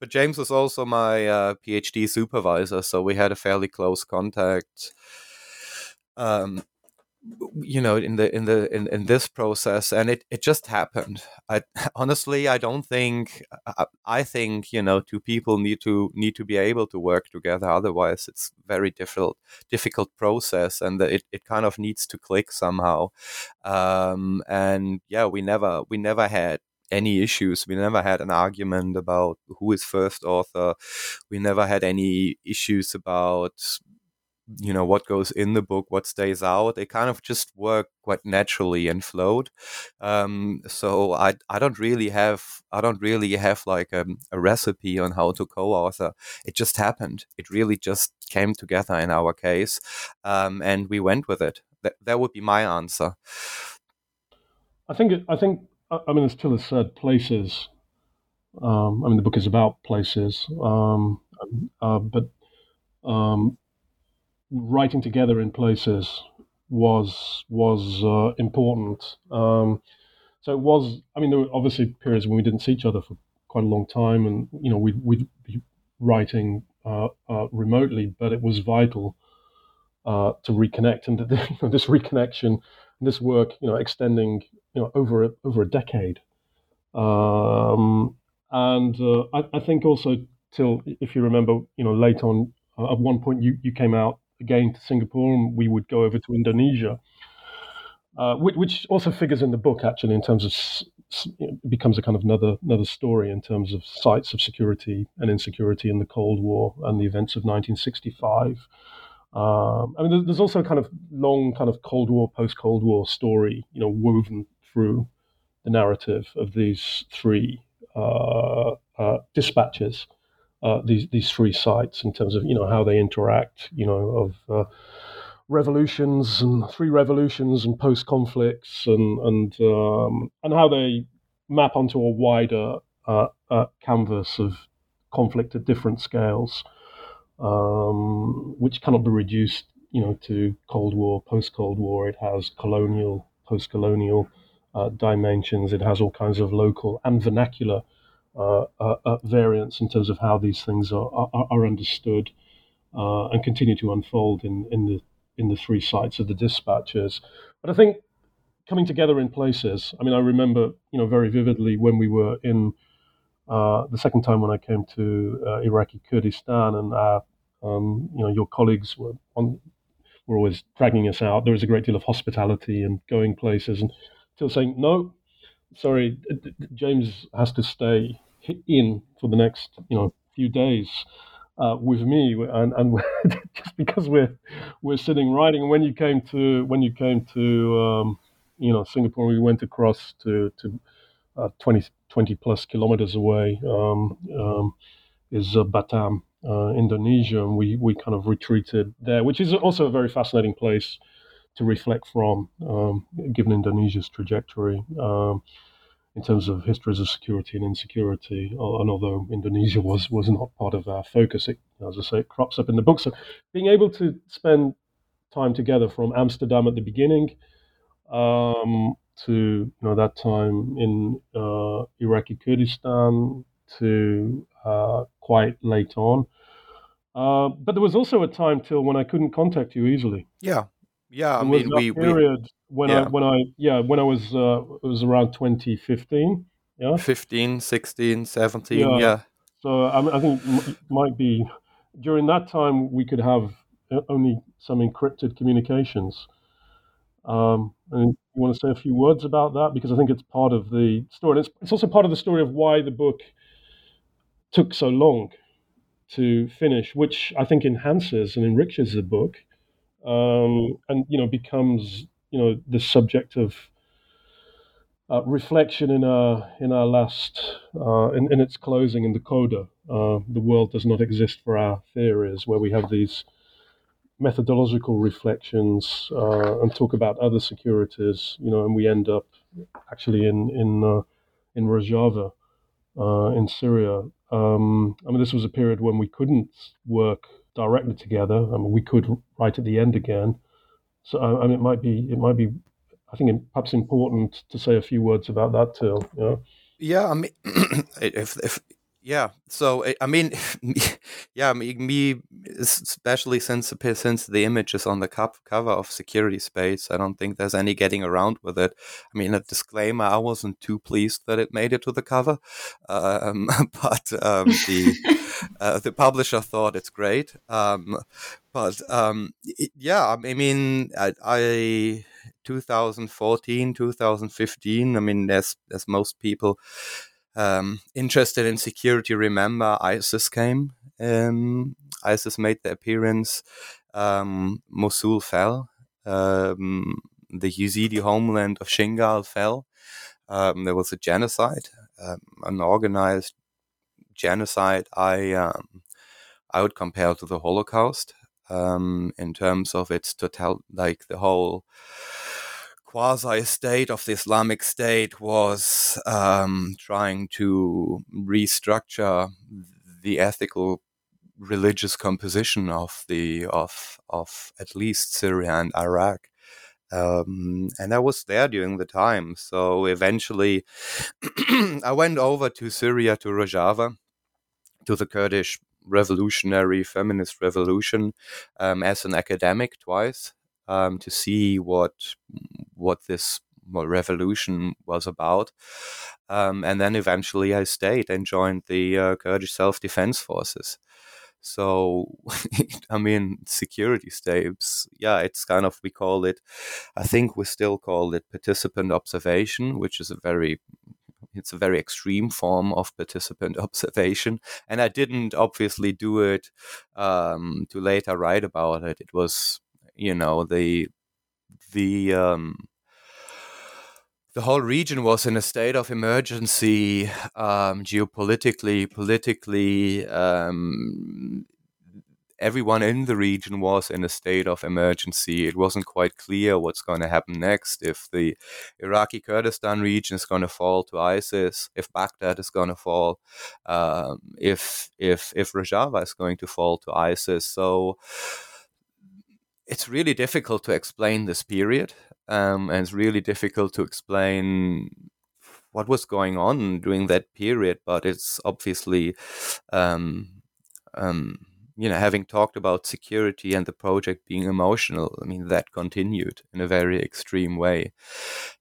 But James was also my uh, PhD supervisor, so we had a fairly close contact. Um, you know in the in the in, in this process and it, it just happened i honestly i don't think I, I think you know two people need to need to be able to work together otherwise it's very difficult difficult process and it, it kind of needs to click somehow um, and yeah we never we never had any issues. We never had an argument about who is first author. We never had any issues about you know what goes in the book what stays out they kind of just work quite naturally and flowed. Um, so i i don't really have i don't really have like a, um, a recipe on how to co-author. It just happened. It really just came together in our case um, and we went with it. That, that would be my answer. I think i think i mean as Tilla said places um, i mean the book is about places um, uh, but um, writing together in places was was uh, important. Um, so it was. I mean, there were obviously periods when we didn't see each other for quite a long time, and you know, we'd, we'd be writing uh, uh, remotely, but it was vital uh, to reconnect, and this reconnection, this work, you know, extending, you know, over a, over a decade. Um, and uh, I, I, think also Till, if you remember, you know, late on, uh, at one point you, you came out again to Singapore, and we would go over to Indonesia, uh, which, which, also figures in the book actually in terms of becomes a kind of another another story in terms of sites of security and insecurity in the Cold War and the events of 1965. Um, I mean, there's also a kind of long, kind of Cold War, post Cold War story, you know, woven through the narrative of these three uh, uh, dispatches, uh, these these three sites, in terms of you know how they interact, you know, of uh, revolutions and three revolutions and post conflicts, and and um, and how they map onto a wider uh, uh, canvas of conflict at different scales um, which cannot be reduced, you know, to Cold War, post Cold War. It has colonial, post colonial uh, dimensions. It has all kinds of local and vernacular uh, uh, uh variants in terms of how these things are are, are understood uh, and continue to unfold in in the in the three sites of the dispatches. But I think coming together in places. I mean, I remember, you know, very vividly when we were in the second time when I came to Iraqi Kurdistan, and our, um, you know, your colleagues were on, were always dragging us out. There was a great deal of hospitality and going places, and still saying, "No, sorry, James has to stay in for the next, you know, few days." Uh, with me, and, and just because we're we're sitting writing. When you came to when you came to um, you know Singapore, we went across to to uh, 20, 20 plus kilometers away um, um, is uh, Batam, uh, Indonesia, and we we kind of retreated there, which is also a very fascinating place to reflect from, um, given Indonesia's trajectory um, in terms of histories of security and insecurity. And although Indonesia was was not part of our focus, it, as I say, it crops up in the book. So being able to spend time together from Amsterdam at the beginning. Um, to you know that time in uh, Iraqi Kurdistan to uh, quite late on. Uh, but there was also a time Till when I couldn't contact you easily. Yeah, yeah. I mean, we period we, when yeah. I when I yeah when I was uh, it was around 2015. Yeah, 15, 16, 17. Yeah. yeah. So I, I think it might be during that time we could have uh, only some encrypted communications. Um, and you want to say a few words about that because I think it's part of the story. It's, it's also part of the story of why the book took so long to finish, which I think enhances and enriches the book, um, and you know becomes you know the subject of uh, reflection in our in our last uh, in, in its closing in the coda. Uh, the world does not exist for our theories, where we have these methodological reflections uh, and talk about other securities, you know, and we end up actually in in uh, in Rojava uh, in Syria. Um, I mean, this was a period when we couldn't work directly together. I mean, we could write at the end again. So I mean, it might be it might be I think perhaps important to say a few words about that too. Yeah. Yeah, I mean, if if yeah so i mean yeah me especially since since the image is on the cover of security scapes i don't think there's any getting around with it. I mean a disclaimer i wasn't too pleased that it made it to the cover um, but um, the uh, the publisher thought it's great um, but um, it, yeah i mean I, I 2014 2015 i mean as as most people um, interested in security remember ISIS came. Um, ISIS made the appearance. Um, Mosul fell. Um, the Yazidi homeland of Shingal fell. Um, there was a genocide, um, an organized genocide. I I would compare to the Holocaust in terms of its total, like the whole quasi state of the Islamic State was um, trying to restructure the ethical religious composition of the of of at least Syria and Iraq. Um, and I was there during the time. So eventually, I went over to Syria to Rojava, to the Kurdish revolutionary feminist revolution um, as an academic twice um, to see what what this revolution was about. Um, and then eventually I stayed and joined the uh, Kurdish Self Defense Forces. So, I mean, security steps, yeah, it's kind of, we call it, I think we still call it participant observation, which is a very it's a very extreme form of participant observation and i didn't obviously do it um, to later write about it it was you know the the um, the whole region was in a state of emergency um, geopolitically politically um, everyone in the region was in a state of emergency. It wasn't quite clear what's going to happen next. If the Iraqi Kurdistan region is going to fall to ISIS, if Baghdad is going to fall, um, if if if Rojava is going to fall to ISIS. So it's really difficult to explain this period, um, and it's really difficult to explain what was going on during that period. But it's obviously um, um, you know, having talked about security and the project being emotional, I mean, that continued in a very extreme way.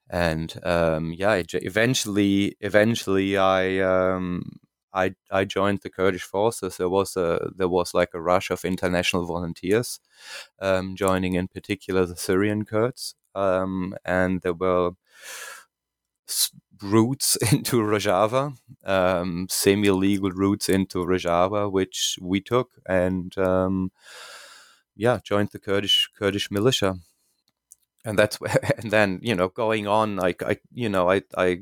And um, yeah, eventually, eventually, I um, I I joined the Kurdish forces. There was a there was like a rush of international volunteers um, joining, in particular the Syrian Kurds, um, and there were routes into Rojava, um, semi-legal routes into Rojava, which we took, and um, yeah, joined the Kurdish Kurdish militia. And that's and then you know going on like I you know I I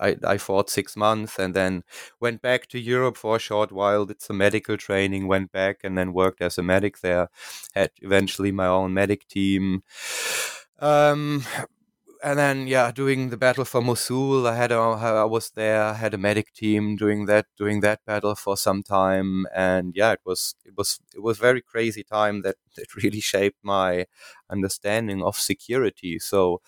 I, I fought six months and then went back to Europe for a short while did some medical training went back and then worked as a medic there had eventually my own medic team. Um, and then yeah, doing the battle for Mosul, I had a, I was there, I had a medic team doing that doing that battle for some time, and yeah, it was it was it was very crazy time that that really shaped my understanding of security. So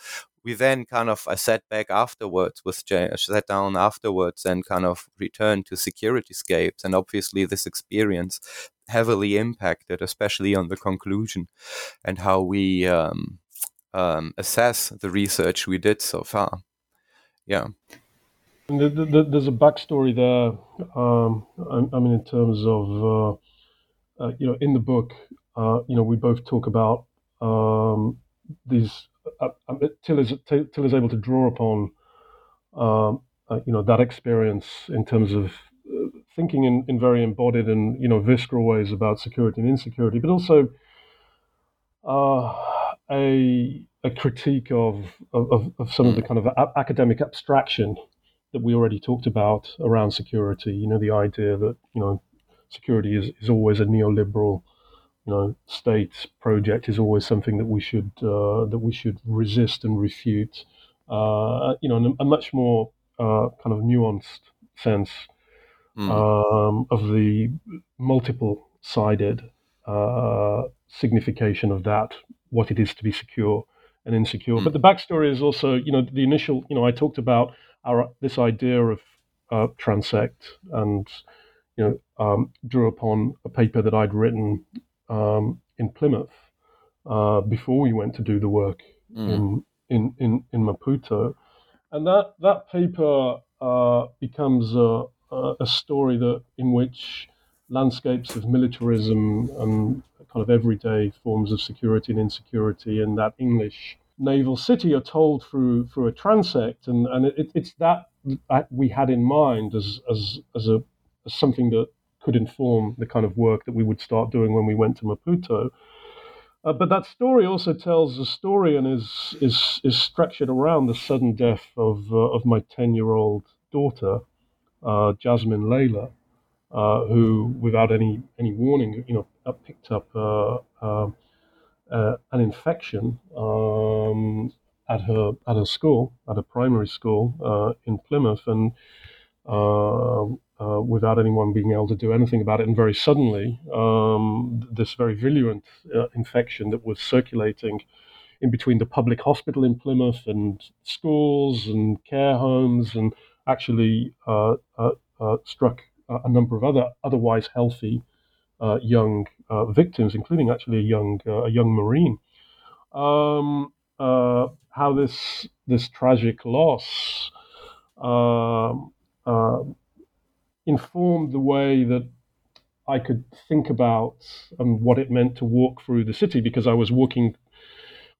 we then kind of I sat back afterwards with Jay, sat down afterwards and kind of returned to security scapes, and obviously this experience heavily impacted, especially on the conclusion and how we um, um, assess the research we did so far. Yeah. The, the, there's a backstory there. Um, I, I, mean, in terms of, uh, uh, you know, in the book, uh, you know, we both talk about um, these. Uh, uh, Till is Till is able to draw upon, um, uh, you know, that experience in terms of thinking in, in very embodied and you know visceral ways about security and insecurity, but also a a critique of of, of some of the hmm. kind of a- academic abstraction that we already talked about around security. You know, the idea that you know security is, is always a neoliberal you know state project is always something that we should uh, that we should resist and refute. Uh, you know, in a, a much more uh, kind of nuanced sense mm. um, of the multiple sided uh, signification of that what it is to be secure and insecure. Mm. But the backstory is also, you know, the initial, you know, I talked about our this idea of uh, transect and, you know, um, drew upon a paper that I'd written um, in Plymouth uh, before we went to do the work mm. in, in, in, in Maputo. And that, that paper uh, becomes a, a story that in which landscapes of militarism and kind of everyday forms of security and insecurity in that English naval city are told through through a transect, and and it, it's that we had in mind as as as a as something that could inform the kind of work that we would start doing when we went to Maputo. Uh, but that story also tells a story and is is is structured around the sudden death of uh, of my ten year old daughter, uh, Jasmine Layla, uh, who, without any any warning, you know, picked up uh, um, uh, an infection um, at her at her school, at a primary school uh, in Plymouth, and uh, uh, without anyone being able to do anything about it, and very suddenly, um, this very virulent infection that was circulating in between the public hospital in Plymouth and schools and care homes, and actually struck a number of other otherwise healthy uh, young uh, victims, including actually a young uh, a young marine. Um, how this this tragic loss um, uh, informed the way that I could think about um, what it meant to walk through the city because I was walking,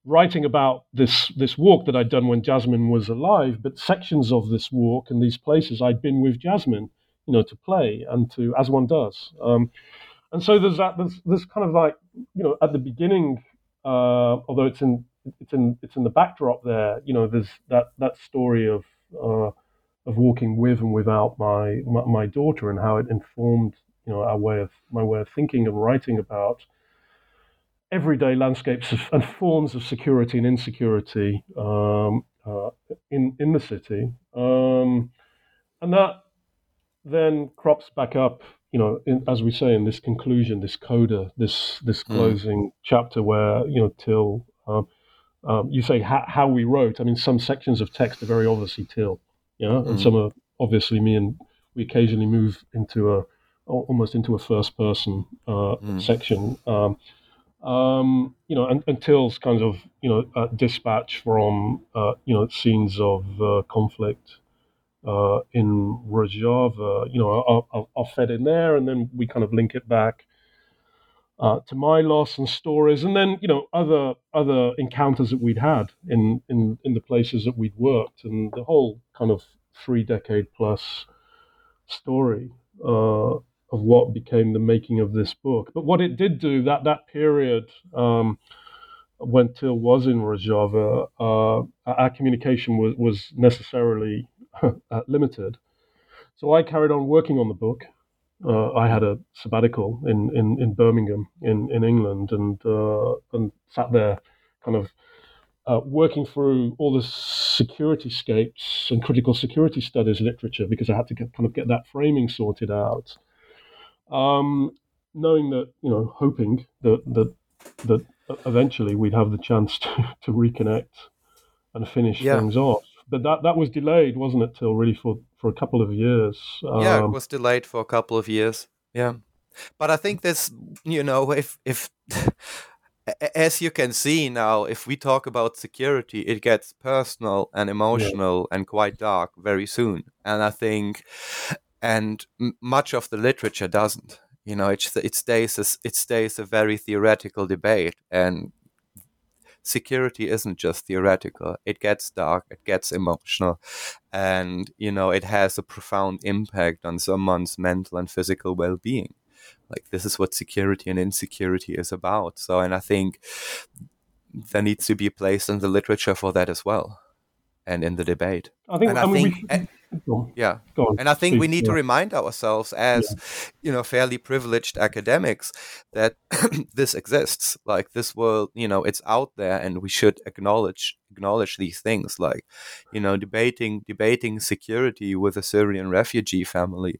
writing about this this walk that I'd done when Jasmine was alive. But sections of this walk and these places I'd been with Jasmine, you know, to play and to as one does. Um, and so there's that. There's, there's kind of like you know at the beginning, uh, although it's in it's in it's in the backdrop there. You know, there's that that story of uh, of walking with and without my, my, my daughter and how it informed you know our way of my way of thinking and writing about everyday landscapes of, and forms of security and insecurity um, uh, in in the city, um, and that then crops back up. You know, in, as we say in this conclusion, this coda, this this hmm. closing mm. chapter, where you know Till, um, um, you say how, how we wrote. I mean, some sections of text are very obviously Till, yeah, mm. and some are obviously me, and we occasionally move into a almost into a first person uh, mm. section. Um, um, you know, and, and Till's kind of you know uh, dispatch from uh, you know scenes of uh, conflict uh, in Rojava, you know, are, are, fed in there, and then we kind of link it back uh, to my loss and stories, and then you know other other encounters that we'd had in in in the places that we'd worked, and the whole kind of three decade plus story uh, of what became the making of this book. But what it did do that that period um, when Till was in Rojava, uh, our communication was was necessarily uh, limited. So I carried on working on the book. Uh, I had a sabbatical in, in, in Birmingham in, in England and uh, and sat there kind of uh, working through all the security scapes and critical security studies literature because I had to get, kind of get that framing sorted out. Um, knowing that, you know, hoping that that that eventually we'd have the chance to, to reconnect and finish yeah. things off. But that that was delayed, wasn't it, Till really for, for a couple of years. Um, yeah, it um, was delayed for a couple of years. Yeah. But I think this, you know, if if as you can see now, if we talk about security, it gets personal and emotional yeah. and quite dark very soon. And I think, and much of the literature doesn't. You know, it it stays a, it stays a very theoretical debate, and security isn't just theoretical. It gets dark, it gets emotional, and you know, it has a profound impact on someone's mental and physical well-being. Like this is what security and insecurity is about. So and i think there needs to be a place in the literature for that as well and in the debate. I think, and I, I mean, think we, yeah. And I think we need to remind ourselves as, yeah. you know, fairly privileged academics that this exists. Like this world, you know, it's out there and we should acknowledge acknowledge these things like, you know, debating debating security with a Syrian refugee family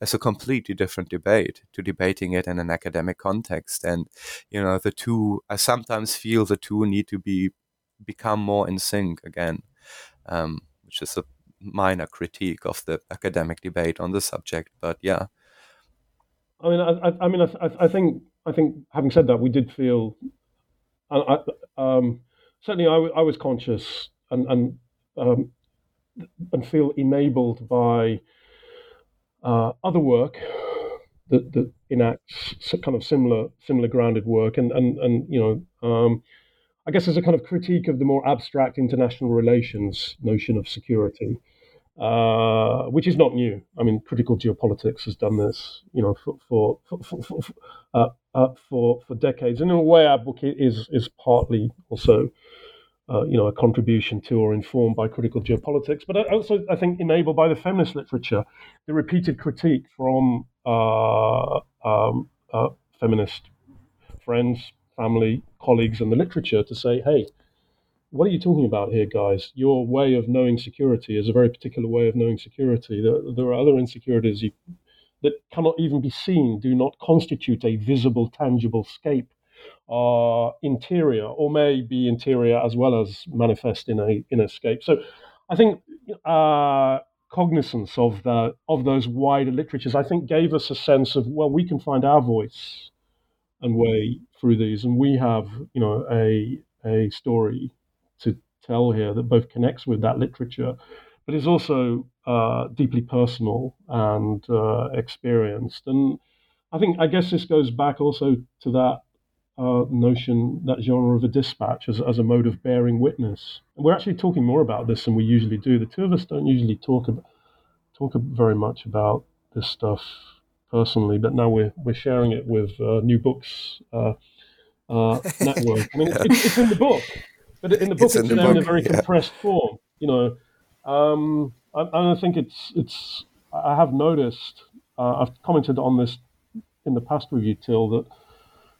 is a completely different debate to debating it in an academic context. And, you know, the two I sometimes feel the two need to be become more in sync again. Um, which is a minor critique of the academic debate on the subject. But yeah, I mean, I, I mean, I, I, think, I think, having said that, we did feel, I, um, certainly, I, was conscious and and um, and feel enabled by uh, other work that that enacts kind of similar similar grounded work, and and and you know. Um, I guess as a kind of critique of the more abstract international relations notion of security, uh, which is not new. I mean, critical geopolitics has done this, you know, for for for for, uh, uh, for, for decades. And in a way, our book is is partly also, uh, you know, a contribution to or informed by critical geopolitics, but also I think enabled by the feminist literature, the repeated critique from uh, um, uh, feminist friends, family, colleagues, and the literature to say, hey, what are you talking about here, guys? Your way of knowing security is a very particular way of knowing security. There, there are other insecurities you, that cannot even be seen, do not constitute a visible, tangible scape, are interior or may be interior as well as manifest in a in a scape. So, I think uh, cognizance of the of those wider literatures, I think, gave us a sense of well, we can find our voice and way through these, and we have you know a a story to tell here that both connects with that literature, but is also uh, deeply personal and uh, experienced. And I think I guess this goes back also to that uh, notion, that genre of a dispatch as, as a mode of bearing witness. And we're actually talking more about this than we usually do. The two of us don't usually talk about, talk very much about this stuff personally, but now we're we're sharing it with uh, New Books uh, uh, Network. I mean, yeah. it's, it's, in the book, but in the book it's, it's in, there book, in a very yeah. compressed form. You know, um, and I think it's it's. I have noticed. Uh, I've commented on this in the past review, Till, that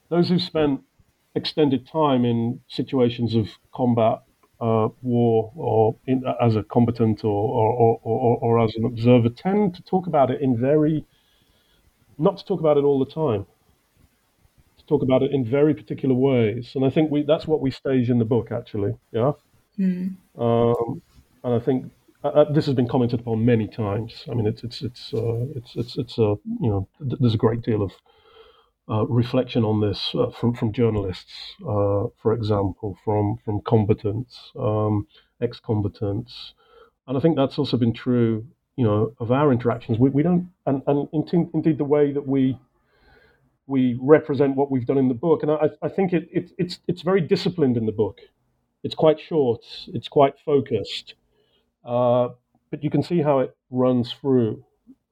those who spent extended time in situations of combat, uh, war, or in, as a combatant or or, or, or, as an observer tend to talk about it in very, not to talk about it all the time, to talk about it in very particular ways. And I think we that's what we stage in the book, actually. Yeah. Mm. Um, and I think uh, uh, this has been commented upon many times. I mean, it's it's it's uh, it's it's it's a uh, you know th- there's a great deal of uh, reflection on this uh, from from journalists, uh, for example, from from combatants, um, ex-combatants, and I think that's also been true, you know, of our interactions. We, we don't, and, and indeed the way that we we represent what we've done in the book, and I, I think it, it it's it's very disciplined in the book. It's quite short. It's quite focused, uh, but you can see how it runs through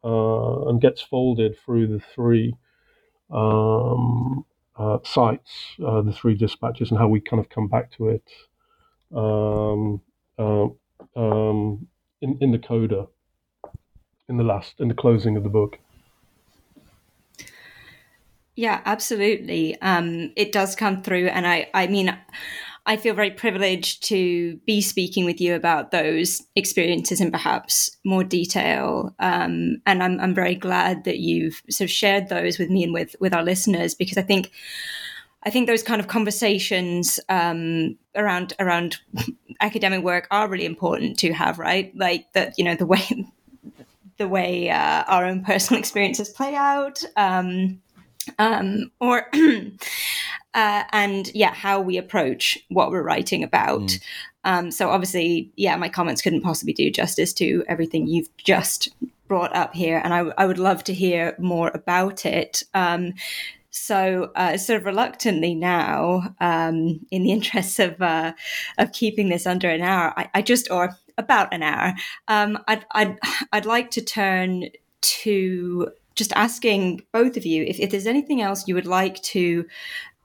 uh, and gets folded through the three um, uh, sites, uh, the three dispatches, and how we kind of come back to it um, uh, um, in, in the coda, in the last, in the closing of the book. Yeah, absolutely. Um, it does come through, and I, I mean, I feel very privileged to be speaking with you about those experiences in perhaps more detail. Um, and I'm, I'm very glad that you've sort of shared those with me and with, with our listeners because I think I think those kind of conversations um, around around academic work are really important to have, right? Like that, you know, the way the way uh, our own personal experiences play out, um, um, or uh, and yeah, how we approach what we're writing about. Mm. Um, so obviously, yeah, my comments couldn't possibly do justice to everything you've just brought up here, and I, w- I would love to hear more about it. Um, so, uh, sort of reluctantly now, um, in the interests of uh, of keeping this under an hour, I, I just or about an hour, um, I'd, I'd I'd like to turn to just asking both of you if, if there's anything else you would like to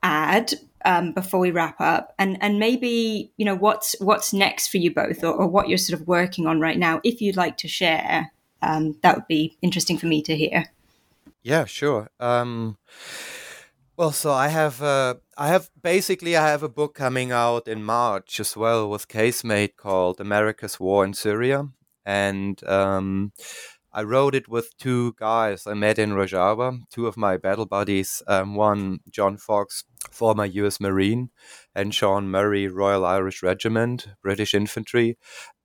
add um, before we wrap up, and and maybe you know what's what's next for you both, or, or what you're sort of working on right now, if you'd like to share. Um, that would be interesting for me to hear. Yeah, sure. Um, well, so I have uh, I have basically I have a book coming out in March as well with Casemate called America's War in Syria, and um, I wrote it with two guys I met in Rojava, two of my battle buddies. Um, one, John Fox, former US Marine, and Sean Murray, Royal Irish Regiment, British Infantry.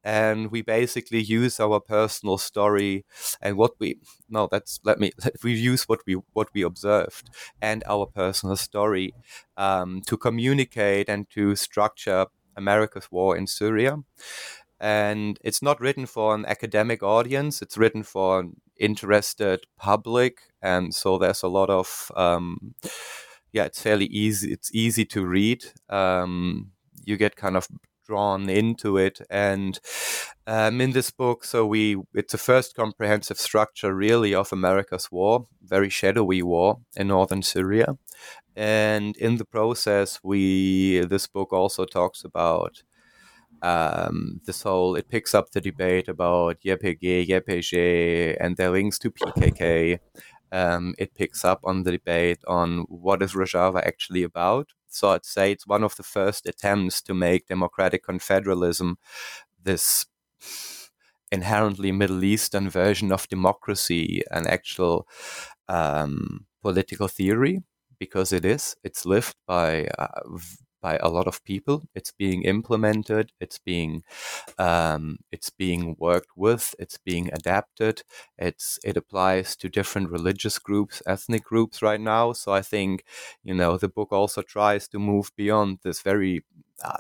And we basically use our personal story and what we no that's let me we use what we what we observed and our personal story um, to communicate and to structure America's war in Syria. And it's not written for an academic audience. It's written for an interested public. And so there's a lot of um, yeah it's fairly easy it's easy to read. Um, you get kind of drawn into it and um, in this book so we it's the first comprehensive structure really of america's war very shadowy war in northern syria and in the process we this book also talks about um, this whole it picks up the debate about YPG, YPJ, and their links to PKK. Um, it picks up on the debate on what is Rojava actually about. So I'd say it's one of the first attempts to make democratic confederalism this inherently Middle Eastern version of democracy an actual um, political theory because it is. It's lived by uh, by a lot of people. It's being implemented. It's being um, it's being worked with. It's being adapted. It's it applies to different religious groups, ethnic groups right now. So I think you know the book also tries to move beyond this very uh,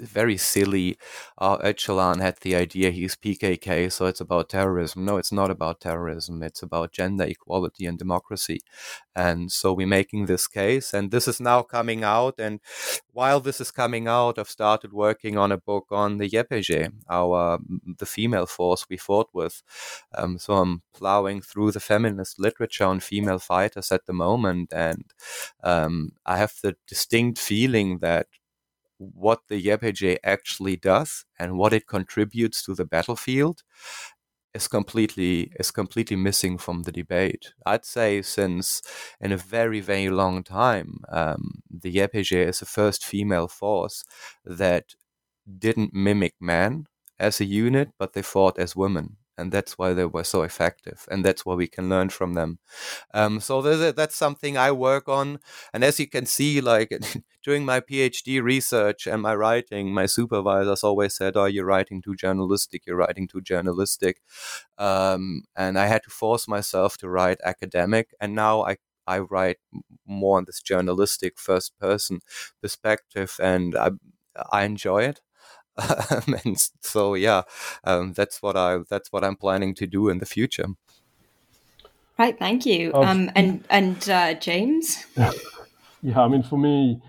very silly. Uh, Öcalan had the idea he's PKK, so it's about terrorism. No, it's not about terrorism. It's about gender equality and democracy. And so we're making this case, and this is now coming out. And while this is coming out, I've started working on a book on the YPJ, our the female force we fought with. Um, so I'm plowing through the feminist literature on female fighters at the moment, and um, I have the distinct feeling that what the YPJ actually does and what it contributes to the battlefield is completely is completely missing from the debate. I'd say since in a very very long time, um, the YPJ is the first female force that didn't mimic men as a unit, but they fought as women and that's why they were so effective and that's why we can learn from them. Um, so a, that's something i work on and as you can see like during my phd research and my writing my supervisors always said oh you're writing too journalistic you're writing too journalistic. Um, and i had to force myself to write academic and now i I write more on this journalistic first person perspective and I, I enjoy it and so yeah, um, that's what I that's what I'm planning to do in the future. Right, thank you. Um, and and uh, James. yeah, I mean, for me,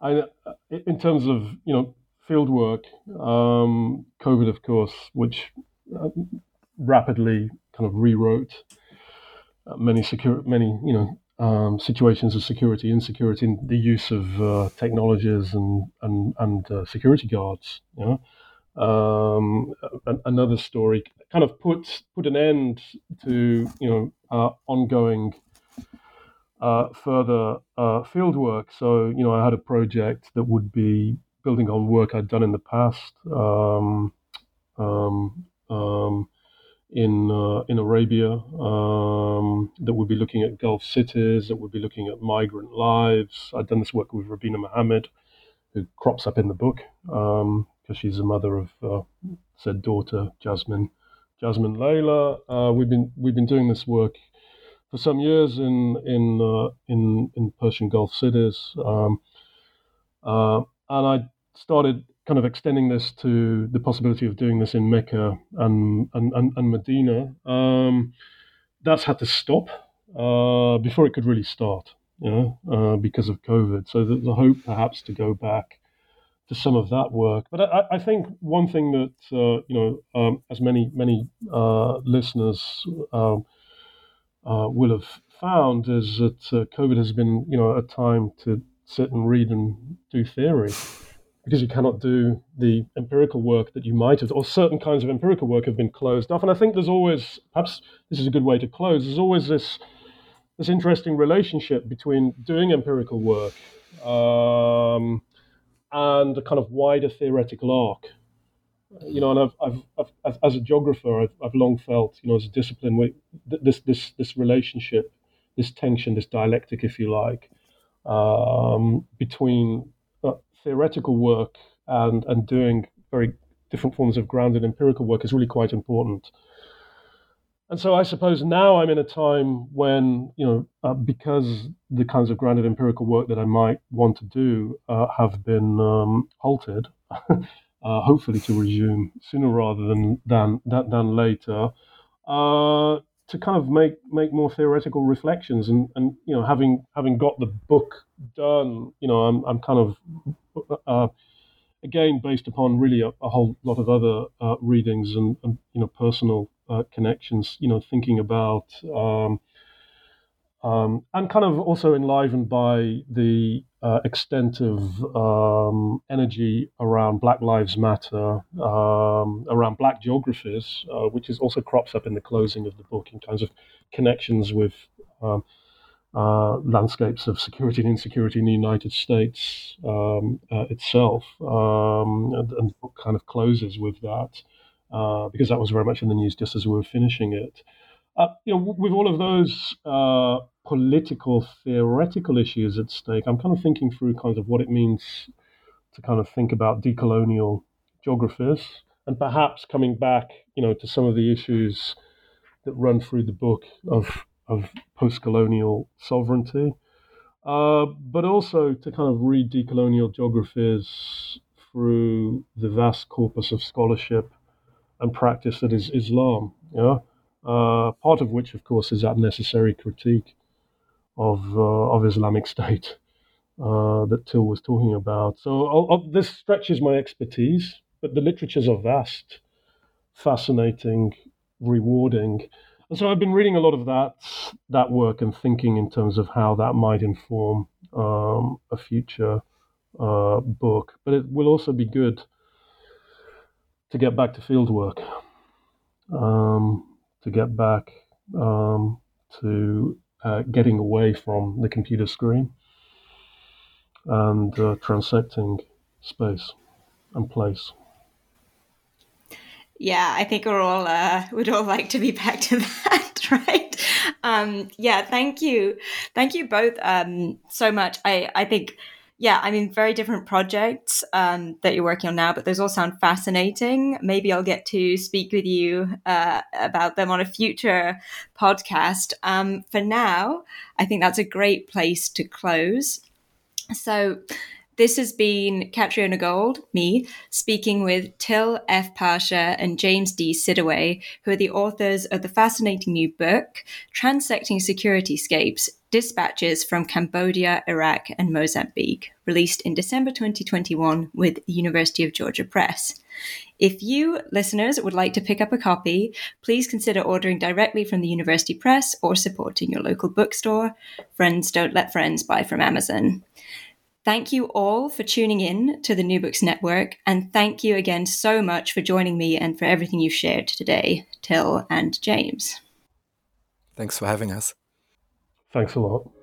I in terms of you know field work, um, COVID, of course, which uh, rapidly kind of rewrote uh, many secure many you know um, situations of security, insecurity, the use of uh, technologies and and, and uh, security guards. You know? um, another story kind of put put an end to you know uh, ongoing further uh, field work. So you know I had a project that would be building on work I'd done in the past. Um, um, um in uh, in Arabia um, that would be looking at Gulf cities, that would be looking at migrant lives. I'd done this work with Rabina Mohammed, who crops up in the book because um, she's the mother of uh, said daughter Jasmine Jasmine Layla. Uh, we've been we've been doing this work for some years in in uh, in in Persian Gulf cities, um, uh, and I started kind of extending this to the possibility of doing this in Mecca and and, and, and Medina, um, that's had to stop uh, before it could really start, you know, uh, because of COVID. So the, the, hope perhaps to go back to some of that work. But I, I think one thing that uh, you know, um, as many many uh, listeners um, uh, will have found, is that uh, COVID has been you know a time to sit and read and do theory because you cannot do the empirical work that you might have, or certain kinds of empirical work have been closed off. And I think there's always, perhaps this is a good way to close, there's always this, this interesting relationship between doing empirical work um, and a kind of wider theoretical arc. You know, and I've, I've, I've as a geographer, I've, I've long felt, you know, as a discipline, this, this, this relationship, this tension, this dialectic, if you like, um, between theoretical work and, and doing very different forms of grounded empirical work is really quite important. And so I suppose now I'm in a time when, you know, uh, because the kinds of grounded empirical work that I might want to do uh, have been um, halted, uh, hopefully to resume sooner rather than than than, than later, uh, to kind of make make more theoretical reflections and and you know having having got the book done, you know, I'm I'm kind of uh, again based upon really a, a whole lot of other uh, readings and, and, you know personal uh, connections. You know, thinking about um, um, and kind of also enlivened by the uh, extent of um, energy around Black Lives Matter, um, around Black geographies, uh, which is also crops up in the closing of the book in terms of connections with um, uh, landscapes of security and insecurity in the United States um, uh, itself, um, and, and, the book kind of closes with that uh, because that was very much in the news just as we were finishing it. Uh, you know, with all of those uh, political theoretical issues at stake, I'm kind of thinking through kind of what it means to kind of think about decolonial geographies, and perhaps coming back, you know, to some of the issues that run through the book of of post-colonial sovereignty, uh, but also to kind of read decolonial geographies through the vast corpus of scholarship and practice that is Islam. Yeah, uh, part of which, of course, is that necessary critique of uh, of Islamic State uh, that Till was talking about. So I'll, I'll, this stretches my expertise, but the literatures are vast, fascinating, rewarding. And so I've been reading a lot of that that work and thinking in terms of how that might inform um, a future uh, book. But it will also be good to get back to field work, um, to get back um, to uh, getting away from the computer screen and uh, transecting space and place. Yeah, I think we're all uh, would all like to be back to that, right? Um, yeah, thank you, thank you both um, so much. I I think yeah, I mean, very different projects um, that you're working on now, but those all sound fascinating. Maybe I'll get to speak with you uh, about them on a future podcast. Um, for now, I think that's a great place to close. So, this has been Catriona Gold, me, speaking with Till F. Paasche and James D. Sidaway, who are the authors of the fascinating new book, Transecting Securityscapes Dispatches from Cambodia, Iraq, and Mozambique, released in December 2021 with the University of Georgia Press. If you, listeners, would like to pick up a copy, please consider ordering directly from the University Press or supporting your local bookstore. Friends don't let friends buy from Amazon. Thank you all for tuning in to the New Books Network, and thank you again so much for joining me and for everything you've shared today, Till and James. Thanks for having us. Thanks a lot.